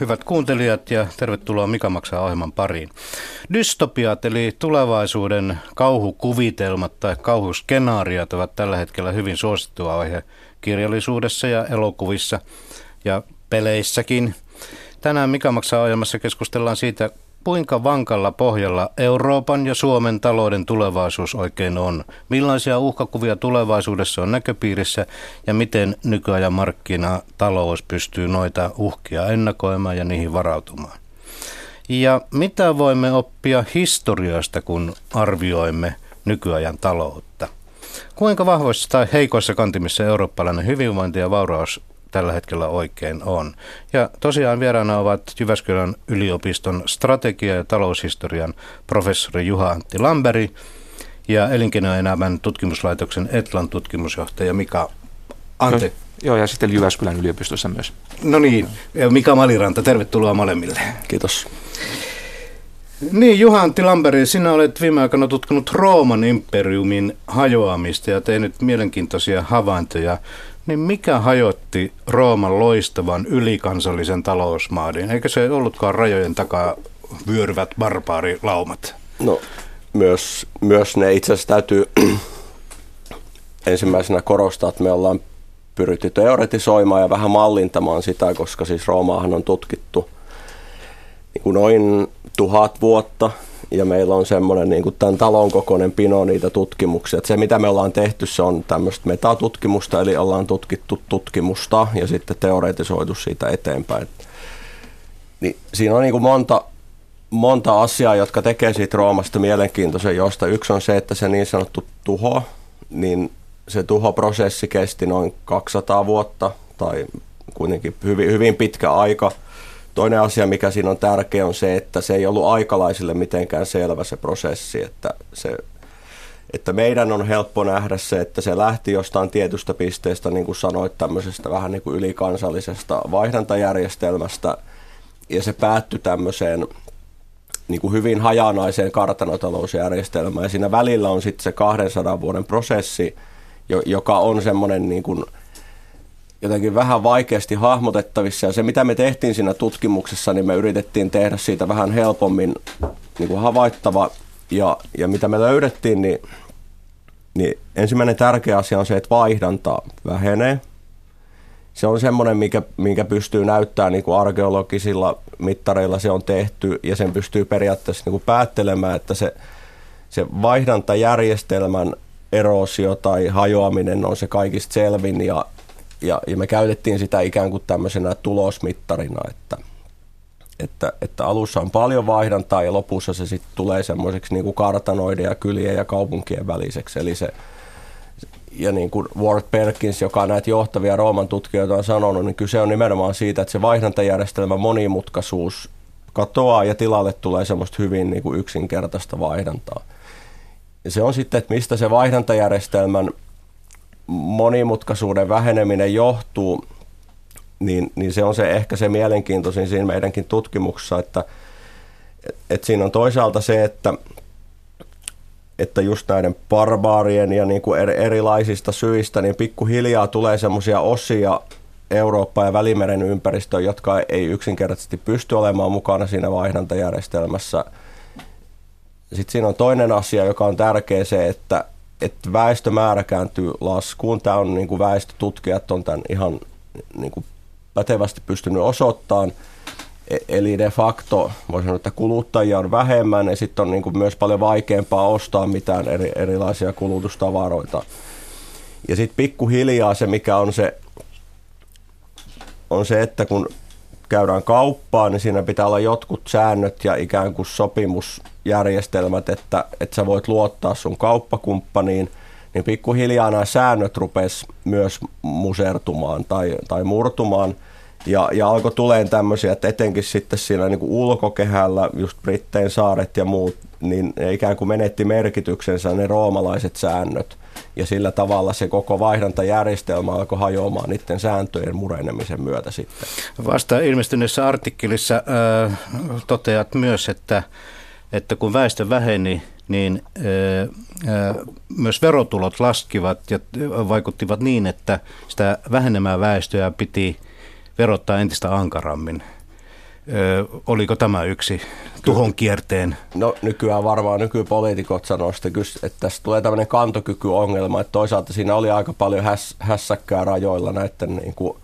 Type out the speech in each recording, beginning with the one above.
hyvät kuuntelijat ja tervetuloa Mika maksaa ohjelman pariin. Dystopiat eli tulevaisuuden kauhukuvitelmat tai kauhuskenaariot ovat tällä hetkellä hyvin suosittu aihe kirjallisuudessa ja elokuvissa ja peleissäkin. Tänään Mika maksaa ohjelmassa keskustellaan siitä, kuinka vankalla pohjalla Euroopan ja Suomen talouden tulevaisuus oikein on? Millaisia uhkakuvia tulevaisuudessa on näköpiirissä ja miten nykyajan markkinatalous pystyy noita uhkia ennakoimaan ja niihin varautumaan? Ja mitä voimme oppia historiasta, kun arvioimme nykyajan taloutta? Kuinka vahvoissa tai heikoissa kantimissa eurooppalainen hyvinvointi ja vauraus tällä hetkellä oikein on. Ja tosiaan vieraana ovat Jyväskylän yliopiston strategia- ja taloushistorian professori Juha Antti Lamberi ja elinkeinoelämän tutkimuslaitoksen Etlan tutkimusjohtaja Mika Ante. No, joo, ja sitten Jyväskylän yliopistossa myös. No niin, Mika Maliranta, tervetuloa molemmille. Kiitos. Niin, Juha Antti Lamberi, sinä olet viime aikoina tutkinut Rooman imperiumin hajoamista ja tehnyt mielenkiintoisia havaintoja niin mikä hajotti Rooman loistavan ylikansallisen talousmaadin? Eikö se ollutkaan rajojen takaa vyöryvät barbaarilaumat? No myös, myös ne itse asiassa täytyy ensimmäisenä korostaa, että me ollaan pyritty teoretisoimaan ja vähän mallintamaan sitä, koska siis Roomaahan on tutkittu niin kuin noin tuhat vuotta ja meillä on semmoinen niin kuin tämän talon kokoinen pino niitä tutkimuksia. Että se mitä me ollaan tehty, se on tämmöistä metatutkimusta, eli ollaan tutkittu tutkimusta ja sitten teoretisoitu siitä eteenpäin. Niin siinä on niin kuin monta, monta asiaa, jotka tekee siitä Roomasta mielenkiintoisen, josta yksi on se, että se niin sanottu tuho, niin se tuhoprosessi kesti noin 200 vuotta tai kuitenkin hyvin, hyvin pitkä aika – Toinen asia, mikä siinä on tärkeä, on se, että se ei ollut aikalaisille mitenkään selvä se prosessi, että, se, että meidän on helppo nähdä se, että se lähti jostain tietystä pisteestä, niin kuin sanoit, tämmöisestä vähän niin kuin ylikansallisesta vaihdantajärjestelmästä, ja se päättyi tämmöiseen niin kuin hyvin hajanaiseen kartanotalousjärjestelmään, ja siinä välillä on sitten se 200 vuoden prosessi, joka on semmoinen niin kuin – jotenkin vähän vaikeasti hahmotettavissa. Ja se, mitä me tehtiin siinä tutkimuksessa, niin me yritettiin tehdä siitä vähän helpommin niin kuin havaittava. Ja, ja mitä me löydettiin, niin, niin ensimmäinen tärkeä asia on se, että vaihdanta vähenee. Se on semmoinen, mikä, minkä pystyy näyttämään niin kuin arkeologisilla mittareilla se on tehty, ja sen pystyy periaatteessa niin kuin päättelemään, että se, se vaihdantajärjestelmän erosio tai hajoaminen on se kaikista selvin, ja, ja, ja me käytettiin sitä ikään kuin tämmöisenä tulosmittarina, että, että, että alussa on paljon vaihdantaa ja lopussa se sitten tulee semmoiseksi niin kuin kartanoiden ja kylien ja kaupunkien väliseksi. Eli se, ja niin kuin Ward Perkins, joka näitä johtavia Rooman tutkijoita on sanonut, niin kyse on nimenomaan siitä, että se vaihdantajärjestelmän monimutkaisuus katoaa ja tilalle tulee semmoista hyvin niin kuin yksinkertaista vaihdantaa. Ja se on sitten, että mistä se vaihdantajärjestelmän monimutkaisuuden väheneminen johtuu, niin, niin se on se ehkä se mielenkiintoisin siinä meidänkin tutkimuksessa, että, että siinä on toisaalta se, että, että just näiden barbaarien ja niin kuin erilaisista syistä, niin pikkuhiljaa tulee semmoisia osia Eurooppa ja Välimeren ympäristöön, jotka ei yksinkertaisesti pysty olemaan mukana siinä vaihdantajärjestelmässä. Sitten siinä on toinen asia, joka on tärkeä se, että, että väestömäärä kääntyy laskuun. Tämä on niin kuin väestötutkijat on tämän ihan niin kuin pätevästi pystynyt osoittamaan. E, eli de facto voisi sanoa, että kuluttajia on vähemmän ja sitten on niin kuin myös paljon vaikeampaa ostaa mitään eri, erilaisia kulutustavaroita. Ja sitten pikkuhiljaa se, mikä on se, on se, että kun käydään kauppaan, niin siinä pitää olla jotkut säännöt ja ikään kuin sopimusjärjestelmät, että, että sä voit luottaa sun kauppakumppaniin, niin pikkuhiljaa nämä säännöt rupes myös musertumaan tai, tai murtumaan. Ja, ja alkoi tuleen tämmöisiä, että etenkin sitten siinä niin kuin ulkokehällä, just Brittein saaret ja muut, niin ne ikään kuin menetti merkityksensä ne roomalaiset säännöt. Ja sillä tavalla se koko vaihdantajärjestelmä alkoi hajoamaan niiden sääntöjen murenemisen myötä sitten. Vasta ilmestyneessä artikkelissa äh, toteat myös, että, että kun väestö väheni, niin myös verotulot laskivat ja vaikuttivat niin, että sitä vähenemää väestöä piti verottaa entistä ankarammin. Ö, oliko tämä yksi tuhon kierteen? No nykyään varmaan nykypoliitikot sanoo että tässä tulee tämmöinen kantokykyongelma, että toisaalta siinä oli aika paljon häs, hässäkkää rajoilla näiden niin kuin,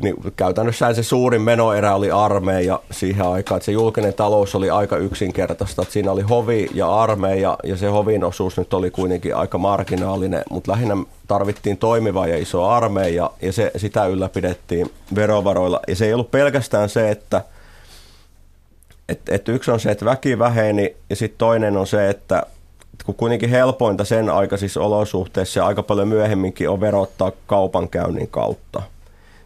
niin käytännössä se suurin menoerä oli armeija siihen aikaan, että se julkinen talous oli aika yksinkertaista, että siinä oli hovi ja armeija ja se hovin osuus nyt oli kuitenkin aika marginaalinen, mutta lähinnä tarvittiin toimiva ja iso armeija ja se, sitä ylläpidettiin verovaroilla. Ja se ei ollut pelkästään se, että et, et yksi on se, että väki väheni ja sitten toinen on se, että kun kuitenkin helpointa sen aikaisissa olosuhteissa ja aika paljon myöhemminkin on verottaa kaupankäynnin kautta –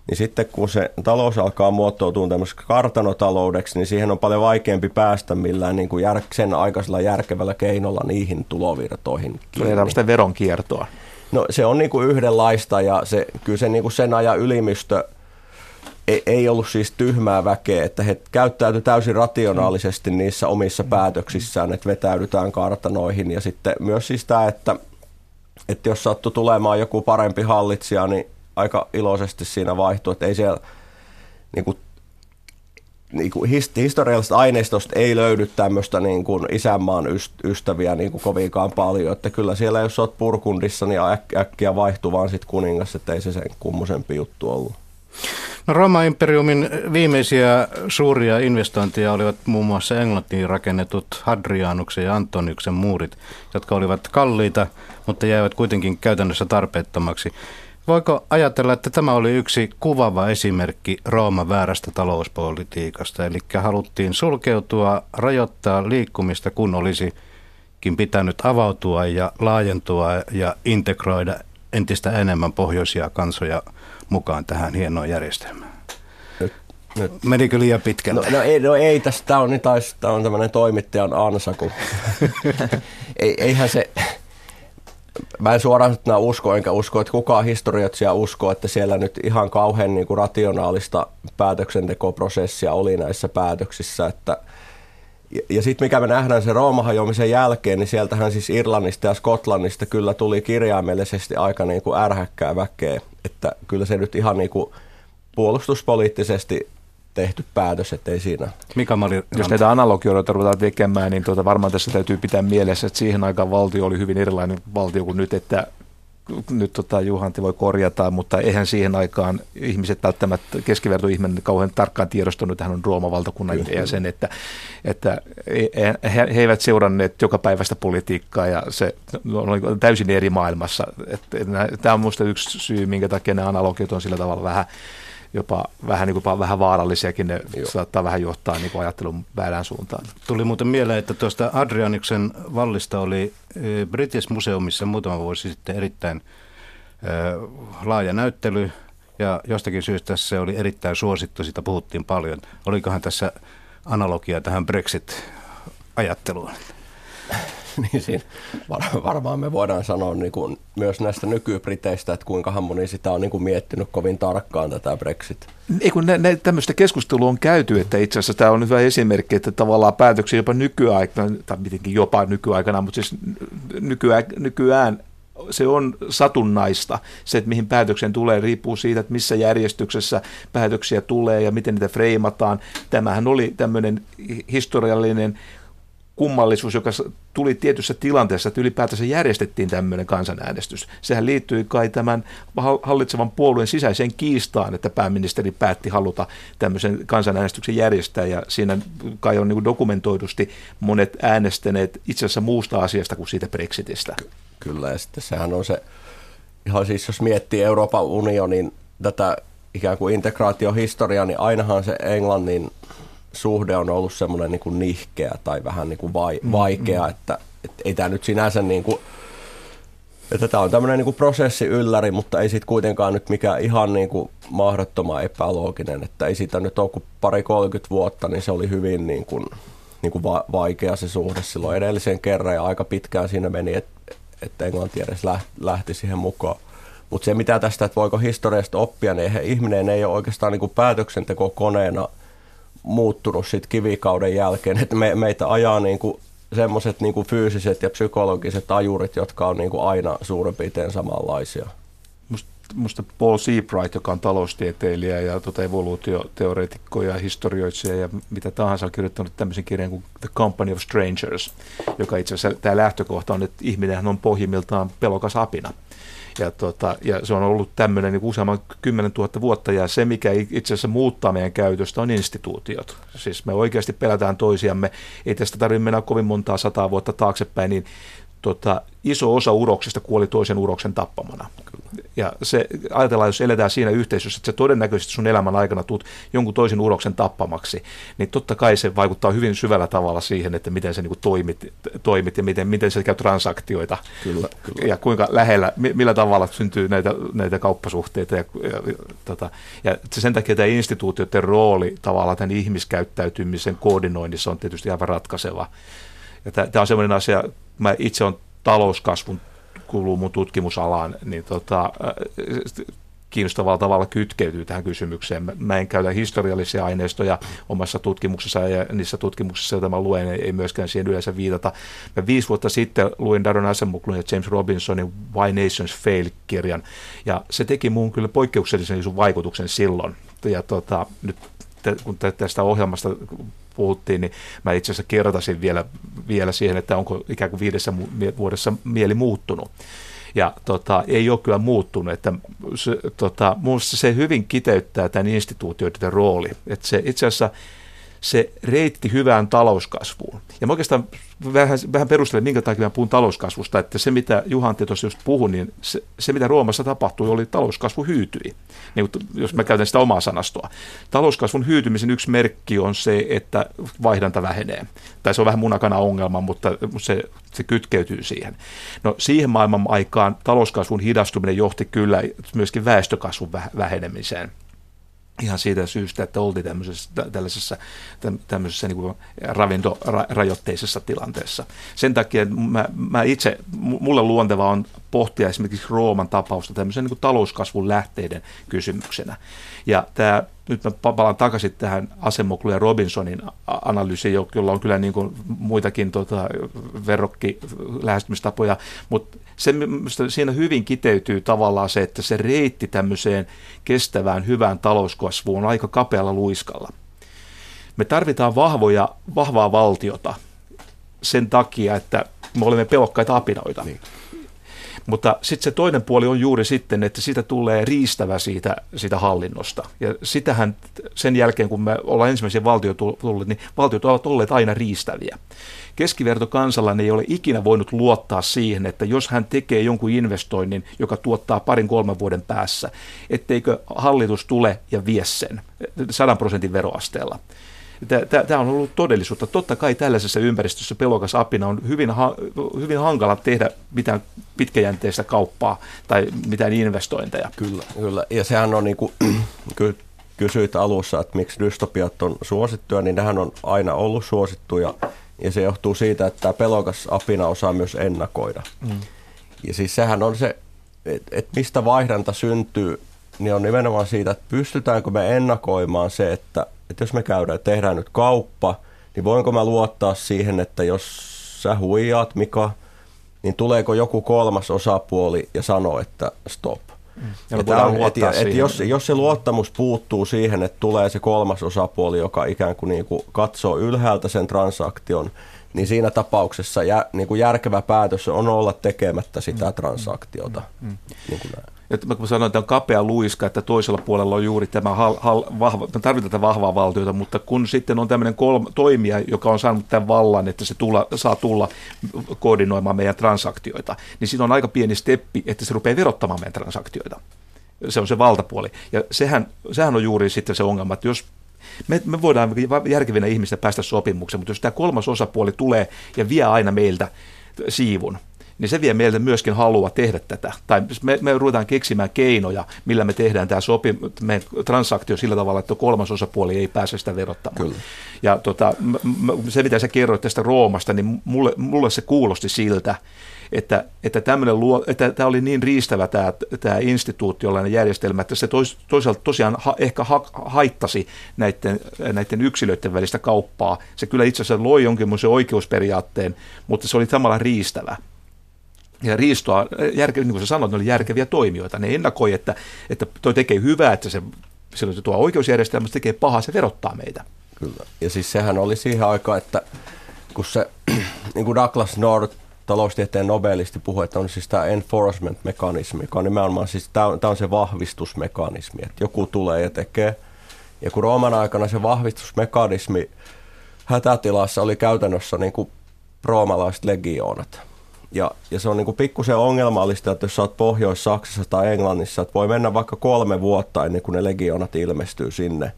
niin sitten kun se talous alkaa muottoutua tämmöiseksi kartanotaloudeksi, niin siihen on paljon vaikeampi päästä millään niin kuin jär, sen aikaisella järkevällä keinolla niihin tulovirtoihin. Tulee tämmöistä veronkiertoa. No se on niin kuin yhdenlaista ja se, kyllä se niin kuin sen ajan ylimystö ei, ei ollut siis tyhmää väkeä, että he käyttäytyi täysin rationaalisesti niissä omissa päätöksissään, että vetäydytään kartanoihin ja sitten myös siis tämä, että, että jos sattuu tulemaan joku parempi hallitsija, niin aika iloisesti siinä vaihtui, että ei siellä niin kuin, niin kuin historiallisesta aineistosta ei löydy tämmöistä niin kuin isänmaan ystäviä niin kuin kovinkaan paljon, että kyllä siellä jos olet Purkundissa, niin äk- äkkiä vaihtuu vaan sitten kuningas, että ei se sen kummosempi juttu ollut. No Roma-imperiumin viimeisiä suuria investointeja olivat muun muassa Englantiin rakennetut Hadrianuksen ja Antoniuksen muurit, jotka olivat kalliita, mutta jäivät kuitenkin käytännössä tarpeettomaksi. Voiko ajatella, että tämä oli yksi kuvava esimerkki Rooman väärästä talouspolitiikasta, eli haluttiin sulkeutua, rajoittaa liikkumista, kun olisikin pitänyt avautua ja laajentua ja integroida entistä enemmän pohjoisia kansoja mukaan tähän hienoon järjestelmään? Nyt. Menikö liian pitkälle? No, no ei, no ei tästä on, niin tämä on tämmöinen toimittajan ansa, kun ei, eihän se, mä en suoraan usko, enkä usko, että kukaan historioitsija uskoo, että siellä nyt ihan kauhean niin kuin rationaalista päätöksentekoprosessia oli näissä päätöksissä. Että, ja, ja sitten mikä me nähdään sen Rooman hajoamisen jälkeen, niin sieltähän siis Irlannista ja Skotlannista kyllä tuli kirjaimellisesti aika niin kuin ärhäkkää väkeä. Että kyllä se nyt ihan niin kuin puolustuspoliittisesti tehty päätös, ettei siinä. Mikä Mari, Jos näitä analogioita ruvetaan tekemään, niin tuota, varmaan tässä täytyy pitää mielessä, että siihen aikaan valtio oli hyvin erilainen valtio kuin nyt, että nyt tota, Juhanti voi korjata, mutta eihän siihen aikaan ihmiset välttämättä, keskivertoihminen kauhean tarkkaan tiedostanut, että hän on Rooman valtakunnan jäsen, että, että he, he, eivät seuranneet joka päivästä politiikkaa ja se on täysin eri maailmassa. Että, tämä on minusta yksi syy, minkä takia ne analogiot on sillä tavalla vähän jopa vähän, niin kuin, vähän vaarallisiakin, ne Joo. saattaa vähän johtaa niin kuin ajattelun väärään suuntaan. Tuli muuten mieleen, että tuosta Adrianiksen vallista oli e, British Museumissa muutama vuosi sitten erittäin e, laaja näyttely, ja jostakin syystä se oli erittäin suosittu, sitä puhuttiin paljon. Olikohan tässä analogia tähän Brexit-ajatteluun? niin siinä varmaan me voidaan sanoa niin kuin myös näistä nykybriteistä, että kuinka moni sitä on niin kuin miettinyt kovin tarkkaan tätä Brexit. Ei kun ne, ne, tämmöistä keskustelua on käyty, että itse asiassa tämä on hyvä esimerkki, että tavallaan päätöksiä jopa nykyaikana, tai mitenkin jopa nykyaikana, mutta siis nykyään, nykyään se on satunnaista. Se, että mihin päätöksen tulee, riippuu siitä, että missä järjestyksessä päätöksiä tulee ja miten niitä freimataan. Tämähän oli tämmöinen historiallinen kummallisuus, joka tuli tietyssä tilanteessa, että ylipäätänsä järjestettiin tämmöinen kansanäänestys. Sehän liittyi kai tämän hallitsevan puolueen sisäiseen kiistaan, että pääministeri päätti haluta tämmöisen kansanäänestyksen järjestää, ja siinä kai on niin dokumentoidusti monet äänestäneet itse asiassa muusta asiasta kuin siitä Brexitistä. Ky- kyllä, ja sitten sehän on se, ihan siis jos miettii Euroopan unionin tätä ikään kuin integraatiohistoriaa, niin ainahan se Englannin suhde on ollut semmoinen niin kuin nihkeä tai vähän niin kuin vai, mm, vaikea, mm. että, että ei tämä nyt sinänsä niin kuin, Että tämä on tämmöinen niin prosessi ylläri, mutta ei sitten kuitenkaan nyt mikään ihan niin kuin mahdottoman epälooginen, että ei siitä nyt ole kuin pari 30 vuotta, niin se oli hyvin niin kuin, niin kuin va- vaikea se suhde silloin edellisen kerran ja aika pitkään siinä meni, että, että Englanti edes lähti siihen mukaan. Mutta se mitä tästä, että voiko historiasta oppia, niin eihän ihminen ei ole oikeastaan niin kuin päätöksenteko koneena muuttunut sit kivikauden jälkeen, että me, meitä ajaa niin kuin semmoiset niin fyysiset ja psykologiset ajurit, jotka on niin kuin aina suurin piirtein samanlaisia. Musta, musta Paul Seabright, joka on taloustieteilijä ja tuota evoluutioteoreetikko ja historioitsija ja mitä tahansa, on kirjoittanut tämmöisen kirjan kuin The Company of Strangers, joka itse asiassa tämä lähtökohta on, että ihminen on pohjimmiltaan pelokas apina. Ja, tota, ja se on ollut tämmöinen niin useamman kymmenen tuhatta vuotta, ja se, mikä itse asiassa muuttaa meidän käytöstä, on instituutiot. Siis me oikeasti pelätään toisiamme, ei tästä tarvitse mennä kovin montaa sataa vuotta taaksepäin, niin tota, iso osa uroksista kuoli toisen uroksen tappamana. Ja se, ajatellaan, jos eletään siinä yhteisössä, että se todennäköisesti sun elämän aikana tuut jonkun toisen uroksen tappamaksi, niin totta kai se vaikuttaa hyvin syvällä tavalla siihen, että miten sä niin toimit, toimit ja miten, miten sä käy transaktioita. Kyllä, kyllä. Ja kuinka lähellä, millä tavalla syntyy näitä, näitä kauppasuhteita. Ja, ja, ja, tota, ja sen takia tämä instituutioiden rooli tavallaan tämän ihmiskäyttäytymisen koordinoinnissa on tietysti aivan ratkaiseva. Ja tämä on sellainen asia, mä itse on talouskasvun kuuluu mun tutkimusalaan, niin tota, äh, kiinnostavalla tavalla kytkeytyy tähän kysymykseen. Mä en käytä historiallisia aineistoja omassa tutkimuksessa ja niissä tutkimuksissa, joita mä luen, ei myöskään siihen yleensä viitata. Mä viisi vuotta sitten luin Daron Asemuklun ja James Robinsonin Why Nations Fail-kirjan, ja se teki muun kyllä poikkeuksellisen vaikutuksen silloin. Ja tota, nyt kun tästä ohjelmasta puhuttiin, niin mä itse asiassa kertasin vielä, vielä siihen, että onko ikään kuin viidessä vuodessa mieli muuttunut. Ja tota, ei ole kyllä muuttunut, että se, tota, se hyvin kiteyttää tämän instituutioiden rooli. Että se itse asiassa se reitti hyvään talouskasvuun. Ja mä oikeastaan vähän, vähän perustelen, minkä takia mä puhun talouskasvusta, että se mitä Juhan tuossa just puhui, niin se, se mitä Roomassa tapahtui, oli talouskasvu hyytyi, niin, jos mä käytän sitä omaa sanastoa. Talouskasvun hyytymisen yksi merkki on se, että vaihdanta vähenee. Tai se on vähän munakana ongelma, mutta se, se kytkeytyy siihen. No siihen maailman aikaan talouskasvun hidastuminen johti kyllä myöskin väestökasvun vähenemiseen ihan siitä syystä, että oltiin tämmöisessä, tällaisessa tämmöisessä niin ravintorajoitteisessa tilanteessa. Sen takia mä, mä itse, mulle luonteva on pohtia esimerkiksi Rooman tapausta tämmöisen niin talouskasvun lähteiden kysymyksenä. Ja tämä, nyt mä palaan takaisin tähän Asemoklu ja Robinsonin analyysiin, jolla on kyllä niin kuin muitakin tota, verrokki lähestymistapoja, mutta se, siinä hyvin kiteytyy tavallaan se, että se reitti tämmöiseen kestävään, hyvään talouskasvuun on aika kapealla luiskalla. Me tarvitaan vahvoja, vahvaa valtiota sen takia, että me olemme pelokkaita apinoita. Niin. Mutta sitten se toinen puoli on juuri sitten, että siitä tulee riistävä siitä, siitä hallinnosta. Ja sitähän sen jälkeen, kun me ollaan ensimmäisiä valtioita tulleet, niin valtiot ovat olleet aina riistäviä. Keskiverto kansalainen ei ole ikinä voinut luottaa siihen, että jos hän tekee jonkun investoinnin, joka tuottaa parin kolmen vuoden päässä, etteikö hallitus tule ja vie sen sadan prosentin veroasteella. Tämä on ollut todellisuutta. Totta kai tällaisessa ympäristössä pelokas apina on hyvin, ha, hyvin hankala tehdä mitään pitkäjänteistä kauppaa tai mitään investointeja. Kyllä, kyllä. ja sehän on niin kuin, kysyit alussa, että miksi dystopiat on suosittuja, niin nehän on aina ollut suosittuja ja se johtuu siitä, että tämä pelokas apina osaa myös ennakoida. Mm. Ja siis sehän on se, että et mistä vaihdanta syntyy, niin on nimenomaan siitä, että pystytäänkö me ennakoimaan se, että, että jos me käydään, tehdään nyt kauppa, niin voinko mä luottaa siihen, että jos sä huijaat, Mika, niin tuleeko joku kolmas osapuoli ja sanoo, että stop. Ja että, on, että, että jos, jos se luottamus puuttuu siihen, että tulee se kolmas osapuoli, joka ikään kuin, niin kuin katsoo ylhäältä sen transaktion, niin siinä tapauksessa jä, niin kuin järkevä päätös on olla tekemättä sitä mm. transaktiota. Mm. Mm. Niin kuin näin. Että mä sanoin, että on kapea luiska, että toisella puolella on juuri tämä hal, hal, vahva, me tarvitaan tätä vahvaa valtiota, mutta kun sitten on tämmöinen kolme, toimija, joka on saanut tämän vallan, että se tulla, saa tulla koordinoimaan meidän transaktioita, niin siinä on aika pieni steppi, että se rupeaa verottamaan meidän transaktioita. Se on se valtapuoli. Ja sehän, sehän on juuri sitten se ongelma, että jos me, me voidaan järkevinä ihmistä päästä sopimukseen, mutta jos tämä kolmas osapuoli tulee ja vie aina meiltä siivun, niin se vie meiltä myöskin halua tehdä tätä. Tai me, me ruvetaan keksimään keinoja, millä me tehdään tämä sopi, transaktio sillä tavalla, että kolmas osapuoli ei pääse sitä verottamaan. Kyllä. Ja tota, se, mitä sä kerroit tästä Roomasta, niin mulle, mulle se kuulosti siltä, että, että, luo, että tämä oli niin riistävä tämä, tämä instituutiollainen järjestelmä, että se tois, toisaalta tosiaan ha, ehkä ha, haittasi näiden, näiden yksilöiden välistä kauppaa. Se kyllä itse asiassa loi jonkinlaisen oikeusperiaatteen, mutta se oli samalla riistävä. Ja riistoa, järke, niin kuin sä sanoit, ne oli järkeviä toimijoita. Ne ennakoi, että, että toi tekee hyvää, että se, se tuo oikeusjärjestelmä, tekee pahaa, se verottaa meitä. Kyllä. Ja siis sehän oli siihen aikaan, että kun se, niin kuin Douglas North taloustieteen nobelisti puhui, että on siis tämä enforcement-mekanismi, joka on nimenomaan siis tämä on, se vahvistusmekanismi, että joku tulee ja tekee. Ja kun Rooman aikana se vahvistusmekanismi hätätilassa oli käytännössä niin kuin roomalaiset legioonat. Ja, ja se on niin kuin pikkusen ongelmallista, että jos olet Pohjois-Saksassa tai Englannissa, että voi mennä vaikka kolme vuotta ennen kuin ne legioonat ilmestyy sinne.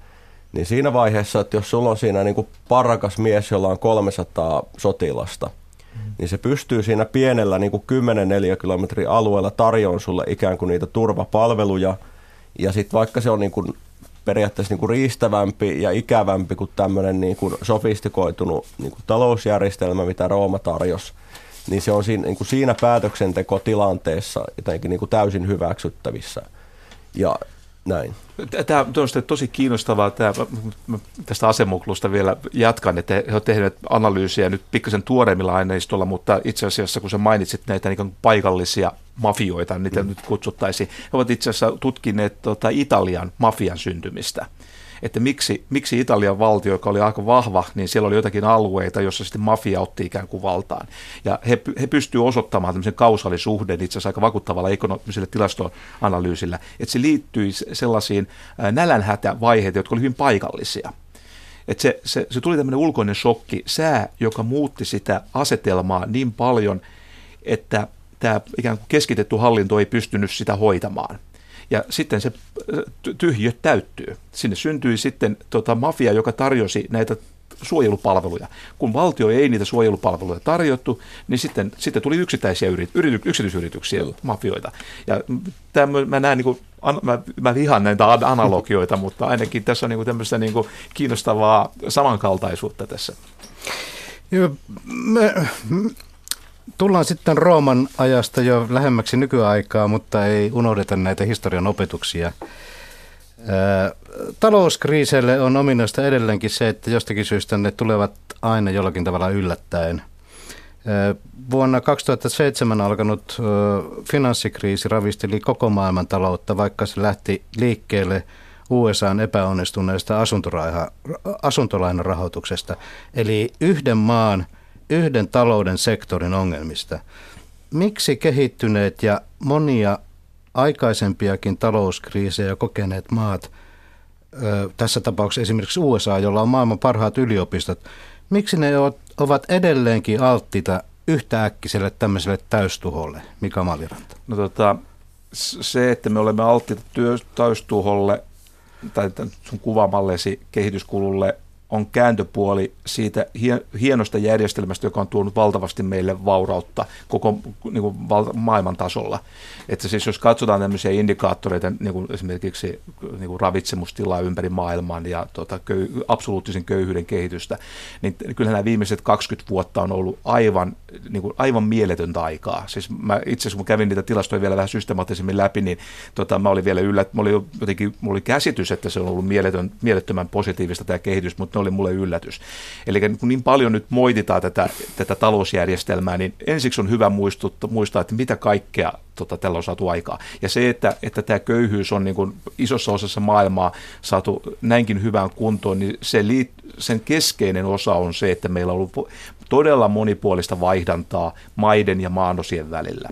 Niin siinä vaiheessa, että jos sulla on siinä niin kuin parakas mies, jolla on 300 sotilasta, niin se pystyy siinä pienellä niin kuin 10 kilometrin alueella tarjoamaan sulle ikään kuin niitä turvapalveluja. Ja sitten vaikka se on niin kuin periaatteessa niin kuin riistävämpi ja ikävämpi kuin tämmöinen niin kuin sofistikoitunut niin kuin talousjärjestelmä, mitä Rooma tarjosi, niin se on siinä, niin kuin siinä päätöksentekotilanteessa jotenkin niin kuin täysin hyväksyttävissä. Ja näin. Tämä on tosi kiinnostavaa. Tämä, tästä asemuklusta vielä jatkan, että he ovat tehneet analyysiä nyt pikkasen tuoreimmilla aineistolla, mutta itse asiassa kun sä mainitsit näitä niin paikallisia mafioita, niitä mm. nyt kutsuttaisiin, he ovat itse asiassa tutkineet tota, Italian mafian syntymistä että miksi, miksi Italian valtio, joka oli aika vahva, niin siellä oli jotakin alueita, jossa sitten mafia otti ikään kuin valtaan. Ja he, he pystyvät osoittamaan tämmöisen kausaalisuhden itse asiassa aika vakuuttavalla ekonomiselle tilastoanalyysillä, että se liittyi sellaisiin nälänhätävaiheita, jotka olivat hyvin paikallisia. Että se, se, se tuli tämmöinen ulkoinen shokki, sää, joka muutti sitä asetelmaa niin paljon, että tämä ikään kuin keskitetty hallinto ei pystynyt sitä hoitamaan. Ja sitten se tyhjö täyttyy. Sinne syntyi sitten tota, mafia, joka tarjosi näitä suojelupalveluja. Kun valtio ei niitä suojelupalveluja tarjottu, niin sitten, sitten tuli yksittäisiä yrit, yrity, yksityisyrityksiä, mafioita. Ja tämän, mä näen niin kuin, mä, mä vihaan näitä analogioita, mutta ainakin tässä on niin kuin tämmöistä niin kuin kiinnostavaa samankaltaisuutta tässä. Joo, me, Tullaan sitten Rooman ajasta jo lähemmäksi nykyaikaa, mutta ei unohdeta näitä historian opetuksia. Talouskriiseille on ominaista edelleenkin se, että jostakin syystä ne tulevat aina jollakin tavalla yllättäen. Vuonna 2007 alkanut finanssikriisi ravisteli koko maailman taloutta, vaikka se lähti liikkeelle USAn epäonnistuneesta asuntolainarahoituksesta. Eli yhden maan – yhden talouden sektorin ongelmista. Miksi kehittyneet ja monia aikaisempiakin talouskriisejä kokeneet maat, tässä tapauksessa esimerkiksi USA, jolla on maailman parhaat yliopistot, miksi ne ovat edelleenkin alttiita yhtäkkiiselle tämmöiselle täystuholle, Mika Maliranta? No tota, se, että me olemme alttiita täystuholle tai sun kuvaamallesi kehityskululle on kääntöpuoli siitä hienosta järjestelmästä, joka on tuonut valtavasti meille vaurautta koko niin kuin maailman tasolla. Että siis jos katsotaan tämmöisiä indikaattoreita, niin kuin esimerkiksi niin kuin ravitsemustilaa ympäri maailman ja tota, köy- absoluuttisen köyhyyden kehitystä, niin kyllähän nämä viimeiset 20 vuotta on ollut aivan, niin kuin, aivan mieletöntä aikaa. Siis mä itse asiassa kun kävin niitä tilastoja vielä vähän systemaattisemmin läpi, niin tota, mä olin vielä yllät, mä olin jotenkin, mulla oli käsitys, että se on ollut mieletön, mielettömän positiivista tämä kehitys, mutta ne oli mulle yllätys. Eli kun niin paljon nyt moititaan tätä, tätä talousjärjestelmää, niin ensiksi on hyvä muistaa, että mitä kaikkea tota, tällä on saatu aikaa. Ja se, että, että tämä köyhyys on niin kuin isossa osassa maailmaa saatu näinkin hyvään kuntoon, niin se liit, sen keskeinen osa on se, että meillä on ollut todella monipuolista vaihdantaa maiden ja maanosien välillä.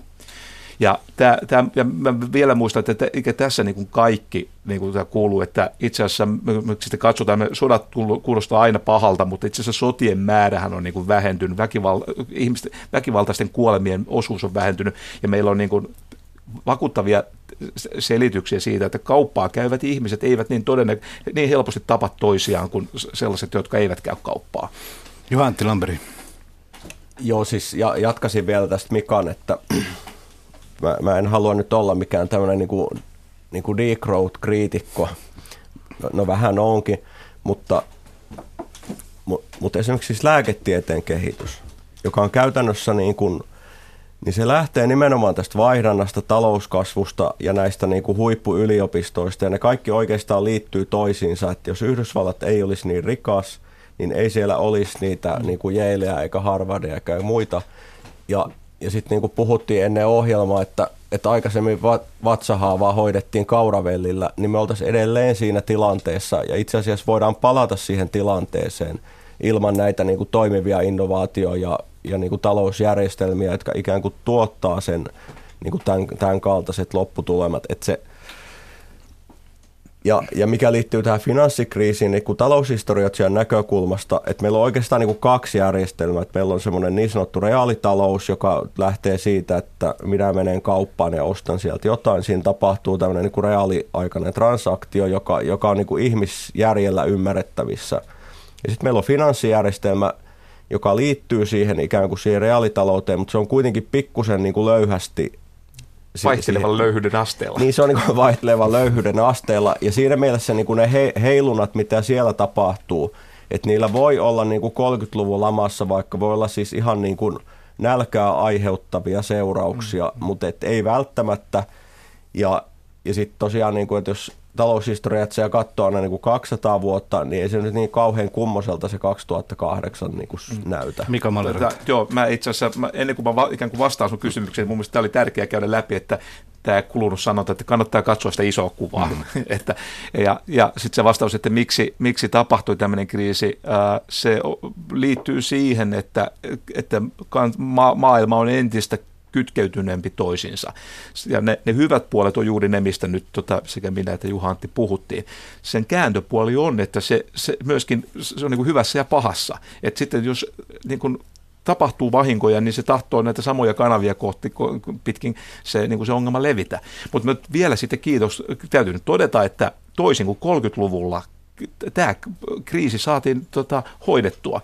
Ja, tää, tää, ja mä vielä muistan, että eikä tässä niin kuin kaikki niin kuin kuuluu, että itse asiassa me, me sitten katsotaan, me sodat kuulostaa aina pahalta, mutta itse asiassa sotien määrähän on niin kuin vähentynyt, väkival, ihmisten, väkivaltaisten kuolemien osuus on vähentynyt, ja meillä on niin kuin vakuuttavia selityksiä siitä, että kauppaa käyvät ihmiset eivät niin, todenne, niin helposti tapa toisiaan kuin sellaiset, jotka eivät käy kauppaa. Juha Antti Lamberi. Joo, siis ja, jatkasin vielä tästä Mikan, että mä, mä en halua nyt olla mikään tämmöinen niin kuin, niin kuin degrowth-kriitikko. No, no vähän onkin, mutta, mutta esimerkiksi siis lääketieteen kehitys, joka on käytännössä niin kuin, niin se lähtee nimenomaan tästä vaihdannasta, talouskasvusta ja näistä niin kuin huippuyliopistoista. Ja ne kaikki oikeastaan liittyy toisiinsa, että jos Yhdysvallat ei olisi niin rikas, niin ei siellä olisi niitä niin kuin Yaleä eikä Harvardia eikä muita. Ja, ja sitten niin puhuttiin ennen ohjelmaa, että, että aikaisemmin vatsahaavaa hoidettiin kauravellillä, niin me oltaisiin edelleen siinä tilanteessa. Ja itse asiassa voidaan palata siihen tilanteeseen ilman näitä niin kuin toimivia innovaatio- ja, ja kuin talousjärjestelmiä, jotka ikään kuin tuottaa sen niin kuin tämän, tämän kaltaiset lopputulemat. Että se, ja, ja mikä liittyy tähän finanssikriisiin, niin kun taloushistorioitsijan näkökulmasta, että meillä on oikeastaan niin kuin kaksi järjestelmää. Että meillä on semmoinen niin sanottu reaalitalous, joka lähtee siitä, että minä menen kauppaan ja ostan sieltä jotain. Siinä tapahtuu tämmöinen niin kuin reaaliaikainen transaktio, joka, joka on niin kuin ihmisjärjellä ymmärrettävissä. Ja sitten meillä on finanssijärjestelmä, joka liittyy siihen ikään kuin siihen reaalitalouteen, mutta se on kuitenkin pikkusen niin löyhästi vaihtelevan löyhyyden asteella. Niin se on niin vaihtelevan löyhyyden asteella ja siinä mielessä niin kuin ne he, heilunat, mitä siellä tapahtuu, että niillä voi olla niin kuin 30-luvun lamassa, vaikka voi olla siis ihan niin kuin nälkää aiheuttavia seurauksia, mm. mutta et ei välttämättä. Ja, ja sitten tosiaan, niin kuin, että jos taloushistoriatsia katsoo aina niin kuin 200 vuotta, niin ei se nyt niin kauhean kummoselta se 2008 niin kuin mm. näytä. Mika Maleri. Joo, mä itse asiassa, mä, ennen kuin mä va, ikään kuin vastaan sun kysymykseen, mun mielestä tämä oli tärkeää käydä läpi, että tämä kulunut sanonta, että kannattaa katsoa sitä isoa kuvaa. Mm. että, ja ja sitten se vastaus, että miksi, miksi tapahtui tämmöinen kriisi, ää, se liittyy siihen, että, että ma- maailma on entistä kytkeytyneempi toisiinsa. Ja ne, ne hyvät puolet on juuri ne, mistä nyt tota, sekä minä että Juha Antti puhuttiin. Sen kääntöpuoli on, että se, se myöskin se on niin kuin hyvässä ja pahassa. Et sitten jos niin kuin tapahtuu vahinkoja, niin se tahtoo näitä samoja kanavia kohti pitkin se, niin kuin se ongelma levitä. Mutta vielä sitten kiitos, täytyy nyt todeta, että toisin kuin 30-luvulla tämä kriisi saatiin tota, hoidettua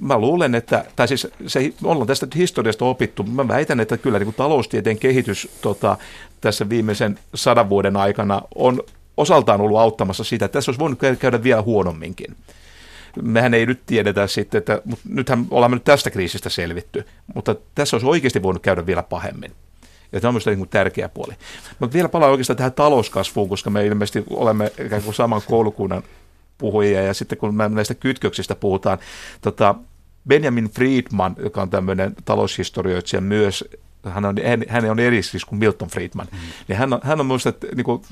mä luulen, että, tai siis se, ollaan tästä historiasta opittu, mä väitän, että kyllä niin kuin taloustieteen kehitys tota, tässä viimeisen sadan vuoden aikana on osaltaan ollut auttamassa sitä, että tässä olisi voinut käydä vielä huonomminkin. Mehän ei nyt tiedetä sitten, että mutta nythän ollaan nyt tästä kriisistä selvitty, mutta tässä olisi oikeasti voinut käydä vielä pahemmin. Ja tämä on myös niin tärkeä puoli. Mutta vielä palaan oikeastaan tähän talouskasvuun, koska me ilmeisesti olemme ikään kuin saman koulukunnan puhujia ja sitten kun näistä kytköksistä puhutaan, tota, Benjamin Friedman, joka on tämmöinen taloushistorioitsija myös, hän on, hän on eri siis kuin Milton Friedman, mm. niin hän on, hän on minusta niin kuin,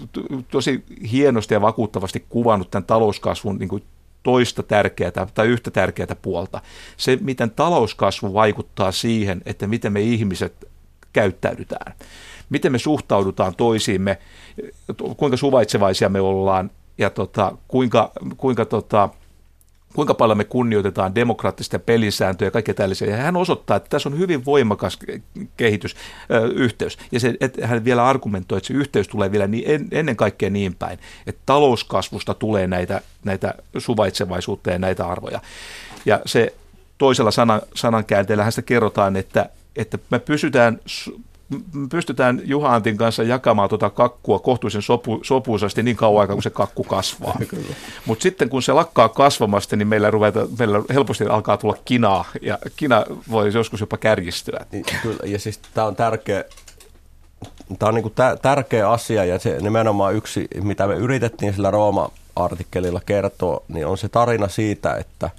tosi hienosti ja vakuuttavasti kuvannut tämän talouskasvun niin kuin toista tärkeää tai yhtä tärkeää puolta. Se, miten talouskasvu vaikuttaa siihen, että miten me ihmiset käyttäydytään. Miten me suhtaudutaan toisiimme, kuinka suvaitsevaisia me ollaan, ja tota, kuinka, kuinka, tota, kuinka paljon me kunnioitetaan demokraattista pelisääntöjä ja kaikkea tällaisia. Ja hän osoittaa, että tässä on hyvin voimakas kehitys, ö, yhteys. Ja se, että hän vielä argumentoi, että se yhteys tulee vielä niin, en, ennen kaikkea niin päin, että talouskasvusta tulee näitä, näitä suvaitsevaisuutta ja näitä arvoja. Ja se toisella sanan, sanankäänteellä sitä kerrotaan, että, että me pysytään pystytään Juha Antin kanssa jakamaan tuota kakkua kohtuullisen sopu, sopuisasti niin kauan aikaa, kun se kakku kasvaa. Mutta sitten kun se lakkaa kasvamasta, niin meillä, ruveta, meillä helposti alkaa tulla kinaa, ja kina voi joskus jopa kärjistyä. Niin, kyllä, ja siis tämä on tärkeä, Tämä on niin kuin tärkeä asia ja se nimenomaan yksi, mitä me yritettiin sillä Rooma-artikkelilla kertoa, niin on se tarina siitä, että,